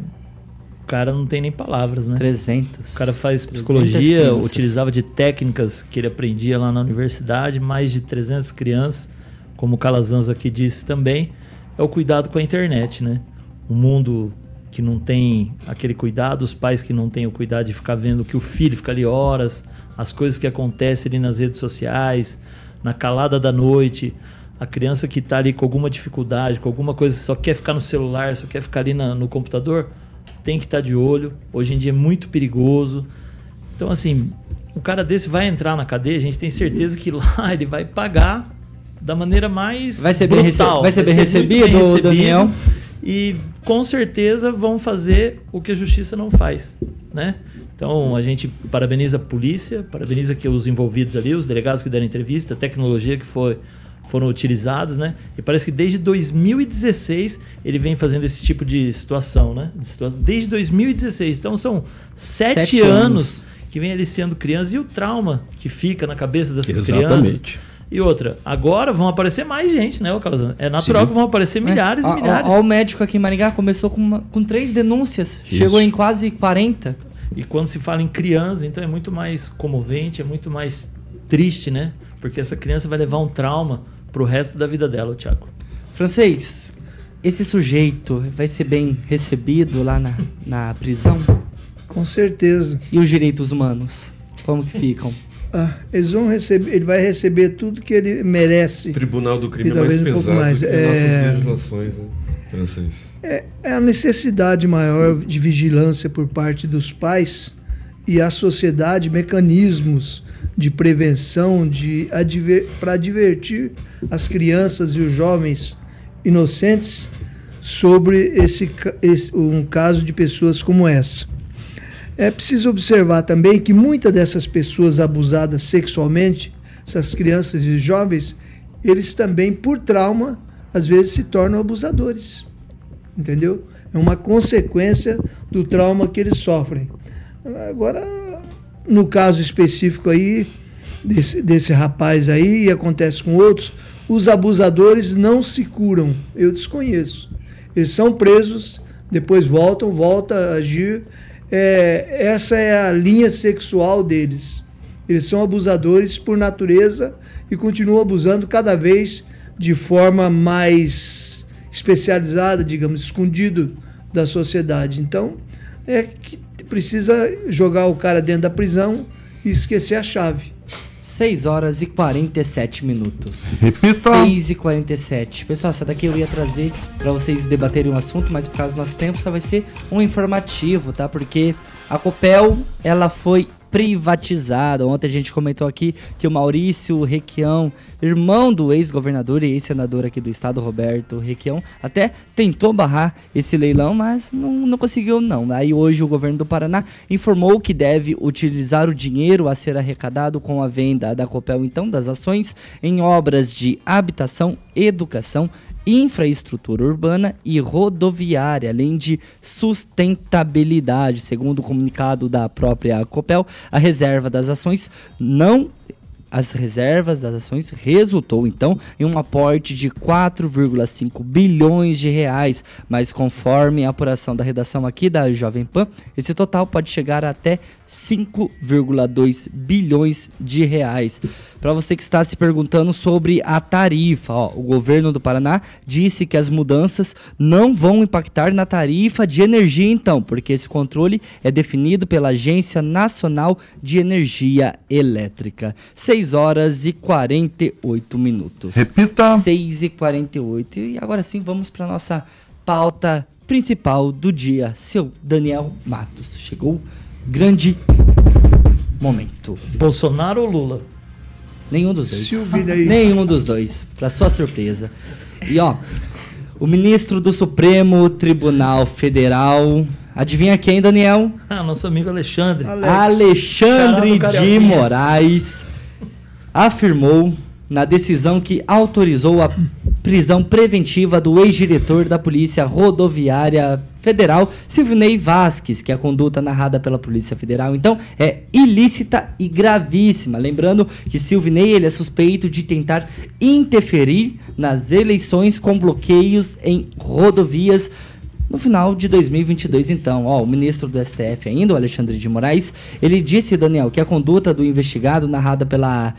O cara não tem nem palavras, né? 300. O cara faz psicologia, utilizava de técnicas que ele aprendia lá na universidade, mais de 300 crianças, como o Calazans aqui disse também. É o cuidado com a internet, né? Um mundo que não tem aquele cuidado, os pais que não têm o cuidado de ficar vendo que o filho fica ali horas, as coisas que acontecem ali nas redes sociais, na calada da noite a criança que está ali com alguma dificuldade, com alguma coisa, só quer ficar no celular, só quer ficar ali na, no computador, tem que estar tá de olho. Hoje em dia é muito perigoso. Então, assim, um cara desse vai entrar na cadeia, a gente tem certeza que lá ele vai pagar da maneira mais vai ser bem, brutal. Vai ser bem, vai ser recebido, bem recebido, Daniel. E com certeza vão fazer o que a justiça não faz, né? Então a gente parabeniza a polícia, parabeniza que os envolvidos ali, os delegados que deram entrevista, a tecnologia que foi foram utilizados, né? E parece que desde 2016 ele vem fazendo esse tipo de situação, né? Desde 2016. Então são sete, sete anos, anos, que vem aliciando crianças e o trauma que fica na cabeça dessas Exatamente. crianças. E outra, agora vão aparecer mais gente, né, Calazans? É natural Sim. que vão aparecer milhares é. e milhares. Ó, o médico aqui em Maringá começou com, uma, com três denúncias, Isso. chegou em quase 40. E quando se fala em criança, então é muito mais comovente, é muito mais triste, né? Porque essa criança vai levar um trauma pro resto da vida dela, Tiago. Francês, esse sujeito vai ser bem recebido lá na, na prisão? Com certeza. E os direitos humanos? Como que ficam? Ah, eles vão receber, ele vai receber tudo que ele merece. O Tribunal do crime é mais um pesado mais. que é... nossas legislações, né? Francês. É, é a necessidade maior de vigilância por parte dos pais e a sociedade mecanismos de prevenção de adver, para advertir as crianças e os jovens inocentes sobre esse, esse, um caso de pessoas como essa. É preciso observar também que muitas dessas pessoas abusadas sexualmente, essas crianças e jovens, eles também, por trauma, às vezes se tornam abusadores. Entendeu? É uma consequência do trauma que eles sofrem. Agora, no caso específico aí, desse, desse rapaz aí, e acontece com outros, os abusadores não se curam. Eu desconheço. Eles são presos, depois voltam, voltam a agir é, essa é a linha sexual deles. Eles são abusadores por natureza e continuam abusando cada vez de forma mais especializada, digamos, escondido da sociedade. Então, é que precisa jogar o cara dentro da prisão e esquecer a chave. 6 horas e 47 minutos. Repita. 6 e 47. Pessoal, essa daqui eu ia trazer para vocês debaterem um assunto, mas por causa do nosso tempo só vai ser um informativo, tá? Porque a Copel, ela foi privatizada. Ontem a gente comentou aqui que o Maurício Requião, irmão do ex-governador e ex-senador aqui do estado, Roberto Requião, até tentou barrar esse leilão, mas não, não conseguiu não. Aí hoje o governo do Paraná informou que deve utilizar o dinheiro a ser arrecadado com a venda da Copel, então, das ações em obras de habitação, educação infraestrutura urbana e rodoviária, além de sustentabilidade. Segundo o comunicado da própria Copel, a reserva das ações não as reservas das ações resultou então em um aporte de 4,5 bilhões de reais, mas conforme a apuração da redação aqui da Jovem Pan, esse total pode chegar até 5,2 bilhões de reais. Para você que está se perguntando sobre a tarifa, ó, o governo do Paraná disse que as mudanças não vão impactar na tarifa de energia então, porque esse controle é definido pela Agência Nacional de Energia Elétrica. 6 horas e 48 minutos. Repita. 6 e 48. E agora sim, vamos para nossa pauta principal do dia. Seu Daniel Matos. Chegou grande momento. Bolsonaro ou Lula? Nenhum dos dois. Nenhum dos dois, para sua surpresa. E ó, o ministro do Supremo Tribunal Federal, adivinha quem, Daniel? Ah, nosso amigo Alexandre. Alex. Alexandre de Moraes afirmou na decisão que autorizou a prisão preventiva do ex-diretor da Polícia Rodoviária Federal, Silvinei Vasques, que é a conduta narrada pela Polícia Federal, então, é ilícita e gravíssima. Lembrando que Silvinei ele é suspeito de tentar interferir nas eleições com bloqueios em rodovias no final de 2022, então, ó, o ministro do STF ainda, o Alexandre de Moraes, ele disse, Daniel, que a conduta do investigado narrada pela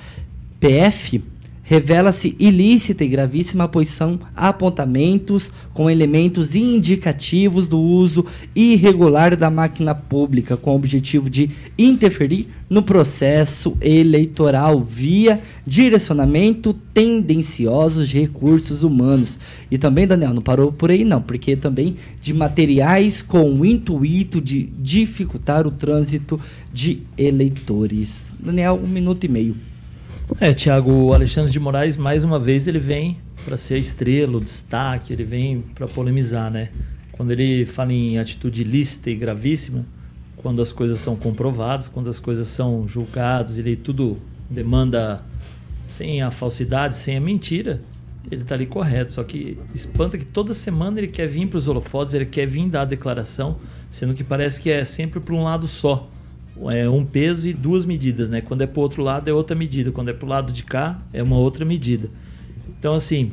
PF revela-se ilícita e gravíssima, pois são apontamentos com elementos indicativos do uso irregular da máquina pública, com o objetivo de interferir no processo eleitoral via direcionamento tendencioso de recursos humanos. E também, Daniel, não parou por aí não, porque também de materiais com o intuito de dificultar o trânsito de eleitores. Daniel, um minuto e meio. É, Thiago, o Alexandre de Moraes, mais uma vez, ele vem para ser a estrela, o destaque, ele vem para polemizar, né? Quando ele fala em atitude ilícita e gravíssima, quando as coisas são comprovadas, quando as coisas são julgadas, ele tudo demanda sem a falsidade, sem a mentira, ele está ali correto. Só que espanta que toda semana ele quer vir para os holofotes, ele quer vir dar a declaração, sendo que parece que é sempre para um lado só é um peso e duas medidas, né? Quando é para o outro lado é outra medida, quando é para o lado de cá é uma outra medida. Então, assim,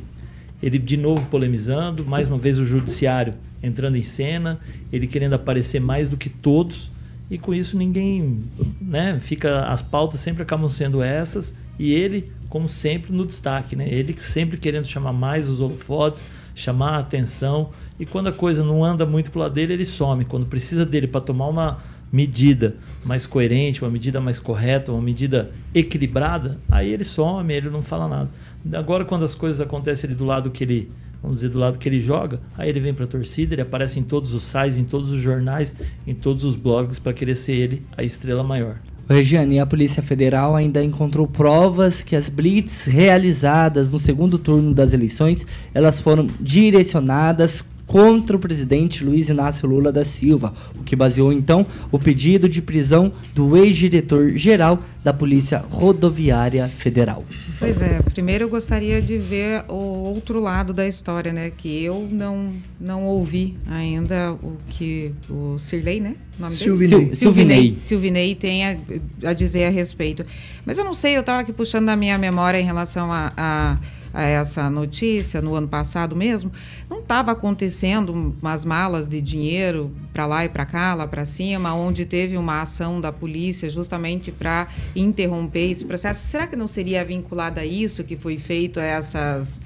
ele de novo polemizando, mais uma vez o judiciário entrando em cena, ele querendo aparecer mais do que todos, e com isso ninguém, né? Fica as pautas sempre acabam sendo essas e ele, como sempre, no destaque, né? Ele sempre querendo chamar mais os holofotes, chamar a atenção, e quando a coisa não anda muito pro lado dele, ele some. Quando precisa dele para tomar uma medida mais coerente, uma medida mais correta, uma medida equilibrada, aí ele some, ele não fala nada. Agora, quando as coisas acontecem do lado que ele, vamos dizer, do lado que ele joga, aí ele vem para a torcida, ele aparece em todos os sites, em todos os jornais, em todos os blogs para querer ser ele a estrela maior. Regiane, a Polícia Federal ainda encontrou provas que as blitz realizadas no segundo turno das eleições, elas foram direcionadas contra o presidente Luiz Inácio Lula da Silva, o que baseou então o pedido de prisão do ex-diretor-geral da Polícia Rodoviária Federal. Pois é, primeiro eu gostaria de ver o outro lado da história, né? Que eu não, não ouvi ainda o que o Sirley, né? O nome Silvinei. dele? Silvinei. Silvinei tem a, a dizer a respeito. Mas eu não sei, eu estava aqui puxando na minha memória em relação a, a a essa notícia no ano passado mesmo, não estava acontecendo umas malas de dinheiro para lá e para cá, lá para cima, onde teve uma ação da polícia justamente para interromper esse processo. Será que não seria vinculado a isso que foi feito essas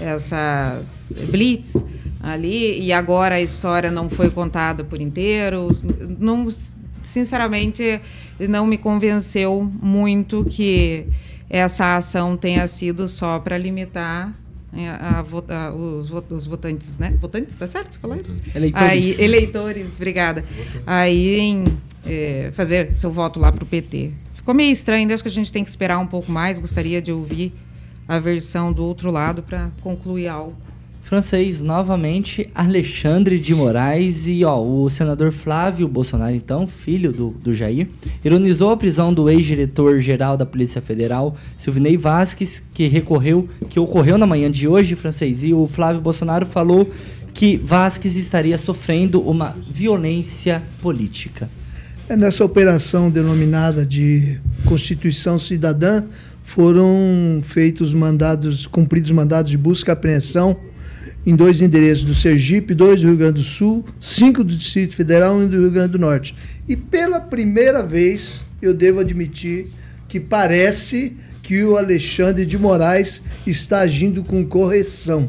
essas blitz ali e agora a história não foi contada por inteiro? Não, sinceramente, não me convenceu muito que essa ação tenha sido só para limitar é, a, a, a, os, os, votantes, né? Votantes, tá certo? Falar isso? Eleitores. Aí, eleitores, obrigada. Aí em é, fazer seu voto lá para o PT. Ficou meio estranho, acho que a gente tem que esperar um pouco mais. Gostaria de ouvir a versão do outro lado para concluir algo francês novamente Alexandre de Moraes e ó, o senador Flávio Bolsonaro, então, filho do, do Jair, ironizou a prisão do ex-diretor-geral da Polícia Federal, Silvinei Vasques, que recorreu, que ocorreu na manhã de hoje, francês, e o Flávio Bolsonaro falou que Vasques estaria sofrendo uma violência política. É nessa operação denominada de Constituição Cidadã, foram feitos mandados, cumpridos mandados de busca e apreensão em dois endereços do Sergipe, dois do Rio Grande do Sul, cinco do Distrito Federal e um do Rio Grande do Norte. E pela primeira vez, eu devo admitir que parece que o Alexandre de Moraes está agindo com correção.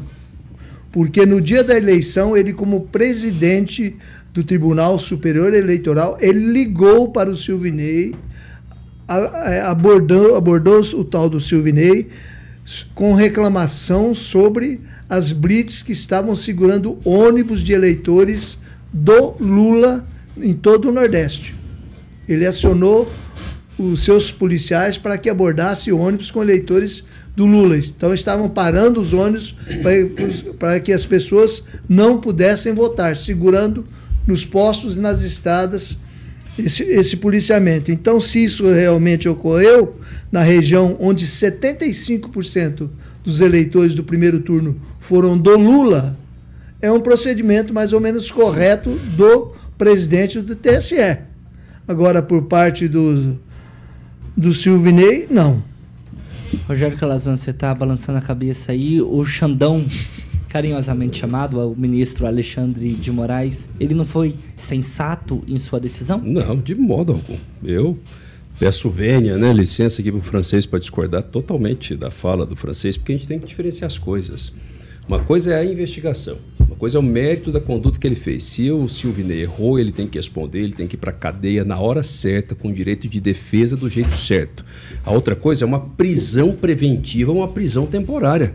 Porque no dia da eleição, ele, como presidente do Tribunal Superior Eleitoral, ele ligou para o Silvinei, abordou, abordou o tal do Silvinei com reclamação sobre as blitz que estavam segurando ônibus de eleitores do Lula em todo o Nordeste. Ele acionou os seus policiais para que abordasse ônibus com eleitores do Lula. Então estavam parando os ônibus para, que as pessoas não pudessem votar, segurando nos postos e nas estradas esse, esse policiamento. Então, se isso realmente ocorreu na região onde 75% dos eleitores do primeiro turno foram do Lula, é um procedimento mais ou menos correto do presidente do TSE. Agora, por parte do, do Silvinei, não. Rogério Calazan, você está balançando a cabeça aí. O Xandão, carinhosamente chamado, o ministro Alexandre de Moraes, ele não foi sensato em sua decisão? Não, de modo algum. Eu Peço vênia, né, licença aqui para o francês para discordar totalmente da fala do francês, porque a gente tem que diferenciar as coisas. Uma coisa é a investigação, uma coisa é o mérito da conduta que ele fez. Se o Silvinei errou, ele tem que responder, ele tem que ir para a cadeia na hora certa, com direito de defesa do jeito certo. A outra coisa é uma prisão preventiva, uma prisão temporária.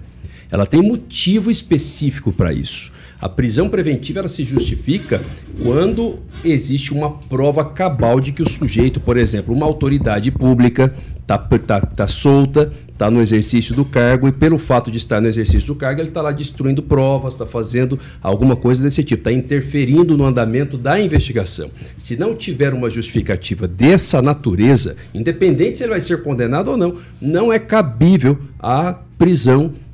Ela tem motivo específico para isso. A prisão preventiva ela se justifica quando existe uma prova cabal de que o sujeito, por exemplo, uma autoridade pública, está tá, tá solta, está no exercício do cargo e pelo fato de estar no exercício do cargo, ele está lá destruindo provas, está fazendo alguma coisa desse tipo, está interferindo no andamento da investigação. Se não tiver uma justificativa dessa natureza, independente se ele vai ser condenado ou não, não é cabível a prisão preventiva.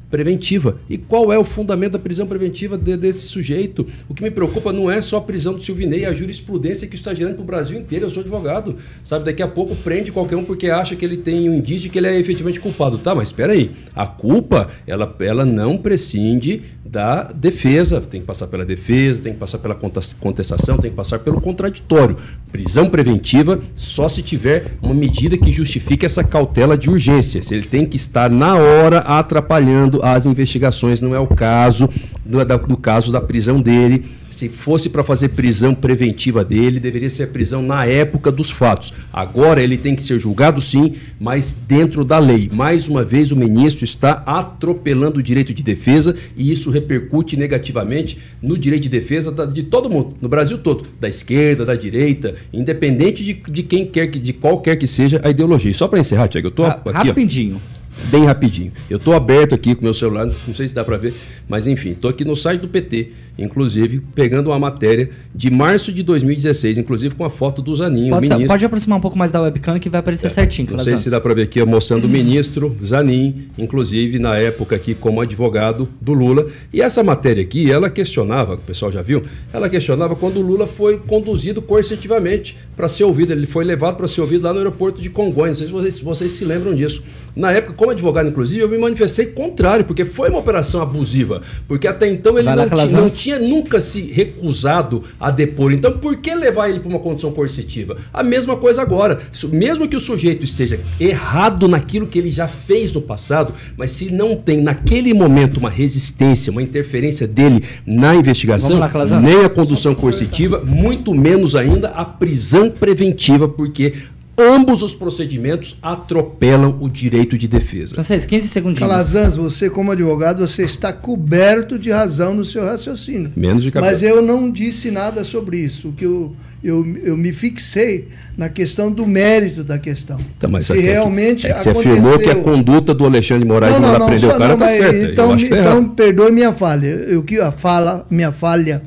E qual é o fundamento da prisão preventiva de, desse sujeito? O que me preocupa não é só a prisão do Silvinei, a jurisprudência que está gerando para o Brasil inteiro. Eu sou advogado, sabe? Daqui a pouco prende qualquer um porque acha que ele tem um indício de que ele é efetivamente culpado. Tá, mas espera aí. A culpa, ela, ela não prescinde da defesa. Tem que passar pela defesa, tem que passar pela contestação, tem que passar pelo contraditório. Prisão preventiva só se tiver uma medida que justifique essa cautela de urgência. Se ele tem que estar na hora atrapalhando as investigações, não é o caso do, do caso da prisão dele se fosse para fazer prisão preventiva dele, deveria ser a prisão na época dos fatos. Agora ele tem que ser julgado sim, mas dentro da lei. Mais uma vez o ministro está atropelando o direito de defesa e isso repercute negativamente no direito de defesa de todo mundo, no Brasil todo, da esquerda, da direita, independente de, de quem quer que, de qualquer que seja a ideologia. só para encerrar, Tiago, eu tô aqui, rapidinho. Ó, bem rapidinho. Eu estou aberto aqui com meu celular, não sei se dá para ver, mas enfim, estou aqui no site do PT, inclusive pegando uma matéria de março de 2016, inclusive com a foto do Zanin. Pode, ministro... pode aproximar um pouco mais da webcam que vai aparecer é, certinho. Não sei se dá para ver aqui, mostrando o ministro Zanin, inclusive na época aqui como advogado do Lula. E essa matéria aqui, ela questionava, o pessoal já viu, ela questionava quando o Lula foi conduzido coercitivamente para ser ouvido. Ele foi levado para ser ouvido lá no aeroporto de Congonhas. Não sei se vocês, vocês se lembram disso. Na época, como advogado, inclusive, eu me manifestei contrário, porque foi uma operação abusiva. Porque até então ele não, tinha, não tinha nunca se recusado a depor. Então, por que levar ele para uma condição coercitiva? A mesma coisa agora. Mesmo que o sujeito esteja errado naquilo que ele já fez no passado, mas se não tem naquele momento uma resistência, uma interferência dele na investigação, lá, nem a condução coercitiva, muito menos ainda a prisão preventiva, porque ambos os procedimentos atropelam o direito de defesa. Francês, 15 segundinhos. Calazans, você como advogado, você está coberto de razão no seu raciocínio. Menos de cabelo. Mas eu não disse nada sobre isso. O que eu, eu, eu me fixei na questão do mérito da questão. Tá, mas Se realmente é que você aconteceu... afirmou que a conduta do Alexandre de Moraes não, não, não prendeu o cara está certa. Então, então perdoe minha falha. Eu que a fala, minha falha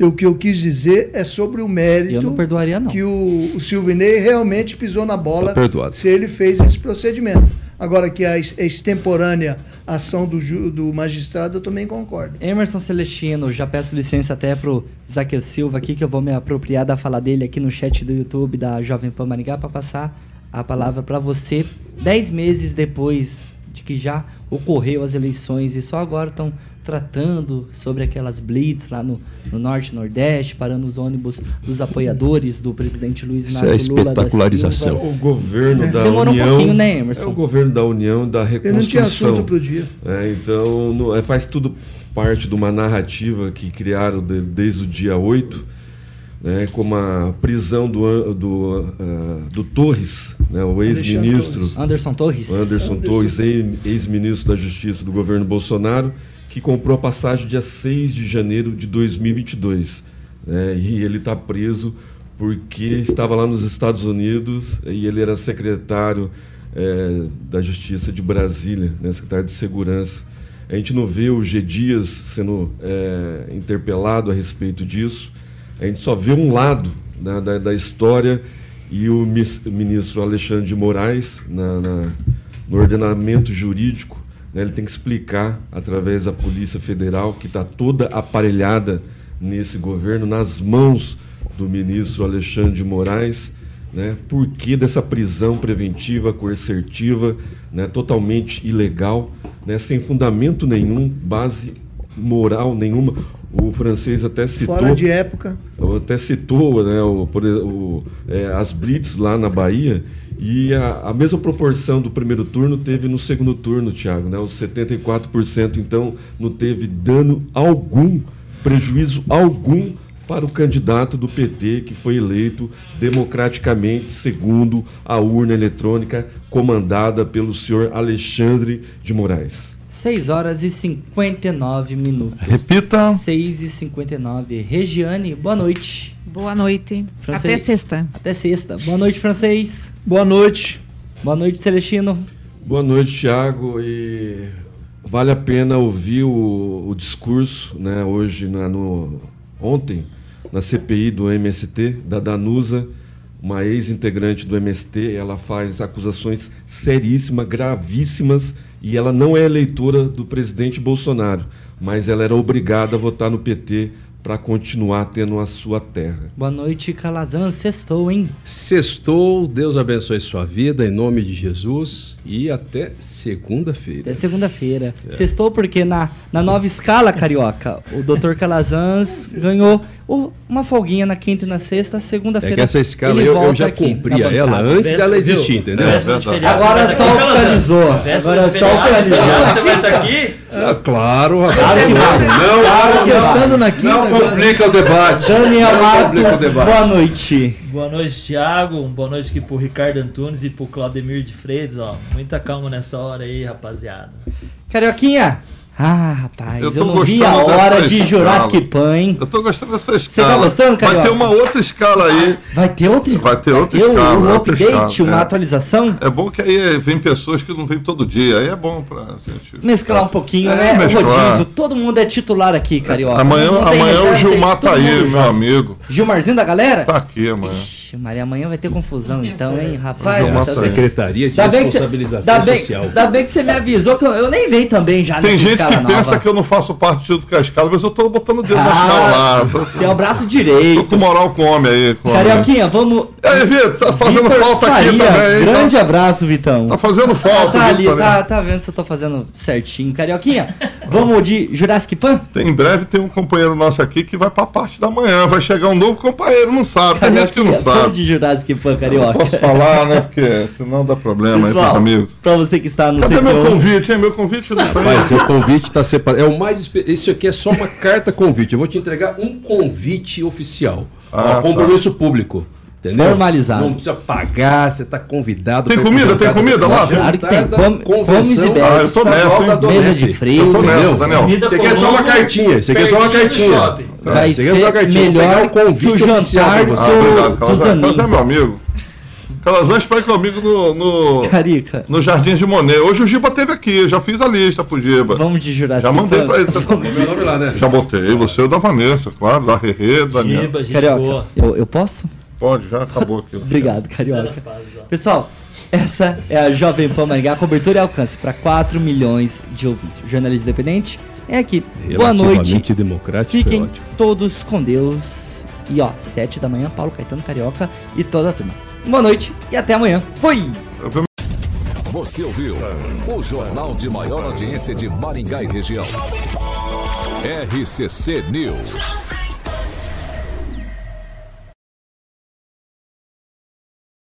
o que eu quis dizer é sobre o mérito eu não perdoaria, não. que o, o Silvinei realmente pisou na bola se ele fez esse procedimento. Agora que a extemporânea ação do, do magistrado, eu também concordo. Emerson Celestino, já peço licença até pro Zaqueu Silva aqui, que eu vou me apropriar da fala dele aqui no chat do YouTube da Jovem Pan Maringá para passar a palavra para você. Dez meses depois de que já ocorreu as eleições e só agora estão tratando sobre aquelas blitz lá no, no norte e nordeste, parando os ônibus dos apoiadores do presidente Luiz Inácio Isso é espetacularização. O governo da Demorou União. Um pouquinho, né, Emerson? É o governo da União da reconstrução. Eu não tinha assunto pro dia. É, então, não, é, faz tudo parte de uma narrativa que criaram de, desde o dia 8 né, como a prisão do, do, uh, do Torres, né, o ex-ministro. Anderson Torres. Anderson, Torres, ex-ministro da Justiça do governo Bolsonaro, que comprou a passagem dia 6 de janeiro de 2022. Né, e ele está preso porque estava lá nos Estados Unidos e ele era secretário é, da Justiça de Brasília, né, secretário de Segurança. A gente não vê o G. Dias sendo é, interpelado a respeito disso a gente só vê um lado né, da, da, história e o ministro Alexandre de Moraes, na, na, no ordenamento jurídico, né, ele tem que explicar, através da Polícia Federal, que está toda aparelhada nesse governo, nas mãos do ministro Alexandre de Moraes, né, por que dessa prisão preventiva, coercitiva, né, totalmente ilegal, né, sem fundamento nenhum, base moral nenhuma. O francês até citou. Fora de época. Até citou né, o, o, é, as blitz lá na Bahia. E a, a, mesma proporção do primeiro turno teve no segundo turno, Thiago. Né, os 74%, então, não teve dano algum, prejuízo algum para o candidato do PT que foi eleito democraticamente segundo a urna eletrônica comandada pelo senhor Alexandre de Moraes. 6 horas e 59 minutos. Repita. 6 e 59. Regiane, boa noite. Boa noite. Francês. Até sexta. Até sexta. Boa noite, francês. Boa noite. Boa noite, Celestino. Boa noite, Thiago. E vale a pena ouvir o, o discurso, né, hoje, na, no, ontem, na CPI do MST, da Danusa, uma ex-integrante do MST. Ela faz acusações seríssimas, gravíssimas e ela não é eleitora do presidente Bolsonaro, mas ela era obrigada a votar no PT para continuar tendo a sua terra. Boa noite, Calazan. Sextou, hein? Sextou, Deus abençoe sua vida em nome de Jesus e até segunda-feira. Até segunda-feira. É. Sextou porque na, na nova escala carioca, o Dr. Calazans ganhou o, uma folguinha na quinta e na sexta, segunda-feira. É essa escala eu, eu, já cumpria ela antes dela existir, entendeu? É, agora só oficializou. Agora só oficializou. Você vai estar aqui? Ah, claro, rapaz. Claro que não. Não, na quinta, não complica o debate. Daniel Matos, boa noite. Boa noite, Thiago. Boa noite aqui pro Ricardo Antunes e pro Claudemir de Freitas, ó. Muita calma nessa hora aí, rapaziada. Carioquinha, ah, rapaz, eu, eu não vi a hora de Jurassic Pan, hein? Eu tô gostando dessa escala. Você tá gostando, cara? Vai ter uma outra escala aí. Vai ter outra escala? Vai ter outra escala. Um update, escala, uma é. atualização? É bom que aí vem pessoas que não vêm todo dia. Aí é bom pra gente... Mesclar um pouquinho, é, né? Mesclar. O rodízio. Todo mundo é titular aqui, Carioca. Amanhã, amanhã o Gilmar tá aí, meu amigo. Gilmarzinho da galera? Tá aqui amanhã. Ixi, Maria, amanhã vai ter confusão então, hein, rapaz? Uma secretaria de responsabilização social. Ainda bem que você me avisou que eu, eu nem venho também já Tem gente que pensa que eu não faço parte junto com a escala, mas eu tô botando o dedo ah, na escala lá. Tô, você é o braço direito. Tô com moral com o homem aí. Com Carioquinha, vamos... E aí, Vitor, tá fazendo Vitor falta Faria, aqui também. Grande tá... abraço, Vitão. Tá fazendo falta, Tá ali, tá, tá vendo se eu tô fazendo certinho. Carioquinha, vamos de Jurassic Pan? Tem, em breve tem um companheiro nosso aqui que vai pra parte da manhã. Vai chegar um novo companheiro, não sabe. Tem gente que não sabe. de Jurassic Pan, Carioca. não posso falar, né? Porque senão dá problema Pessoal, aí pros amigos. Pra você que está no Cadê setor... meu convite, hein? Meu convite não tá Mas seu convite tá separado. É o mais... Isso aqui é só uma carta convite. Eu vou te entregar um convite oficial. Ah, Ó, compromisso tá. público. Entendeu? Normalizado. Não precisa pagar, você está convidado. Tem comida? Tem comida lá? Claro que tem. Com, convenção ah, eu tô nessa, hein? Mesa de freio. Eu tô nessa, Daniel. Você quer só uma cartinha. Você quer só uma cartinha. Vai ser melhor o convite que o jantar do seu... Ah, obrigado. Calazan é meu amigo. Calazans foi comigo no, no, Carica. no Jardim de Monet. Hoje o Giba teve aqui, eu já fiz a lista pro Giba. Vamos de Jurassic Já mandei pra ele. Lá, né? Já botei, você é o da Vanessa, claro, da Rerê, da Giba, gente Carioca, eu posso? Pode, já acabou aqui. Obrigado, Carioca. Pessoal, essa é a Jovem Pan Maringá, cobertura e alcance para 4 milhões de ouvintes. Jornalista independente é aqui. Boa noite. democrático. Fiquem é todos com Deus. E ó, 7 da manhã, Paulo Caetano Carioca e toda a turma. Boa noite e até amanhã. Fui! Você ouviu o jornal de maior audiência de Maringá e região. RCC News.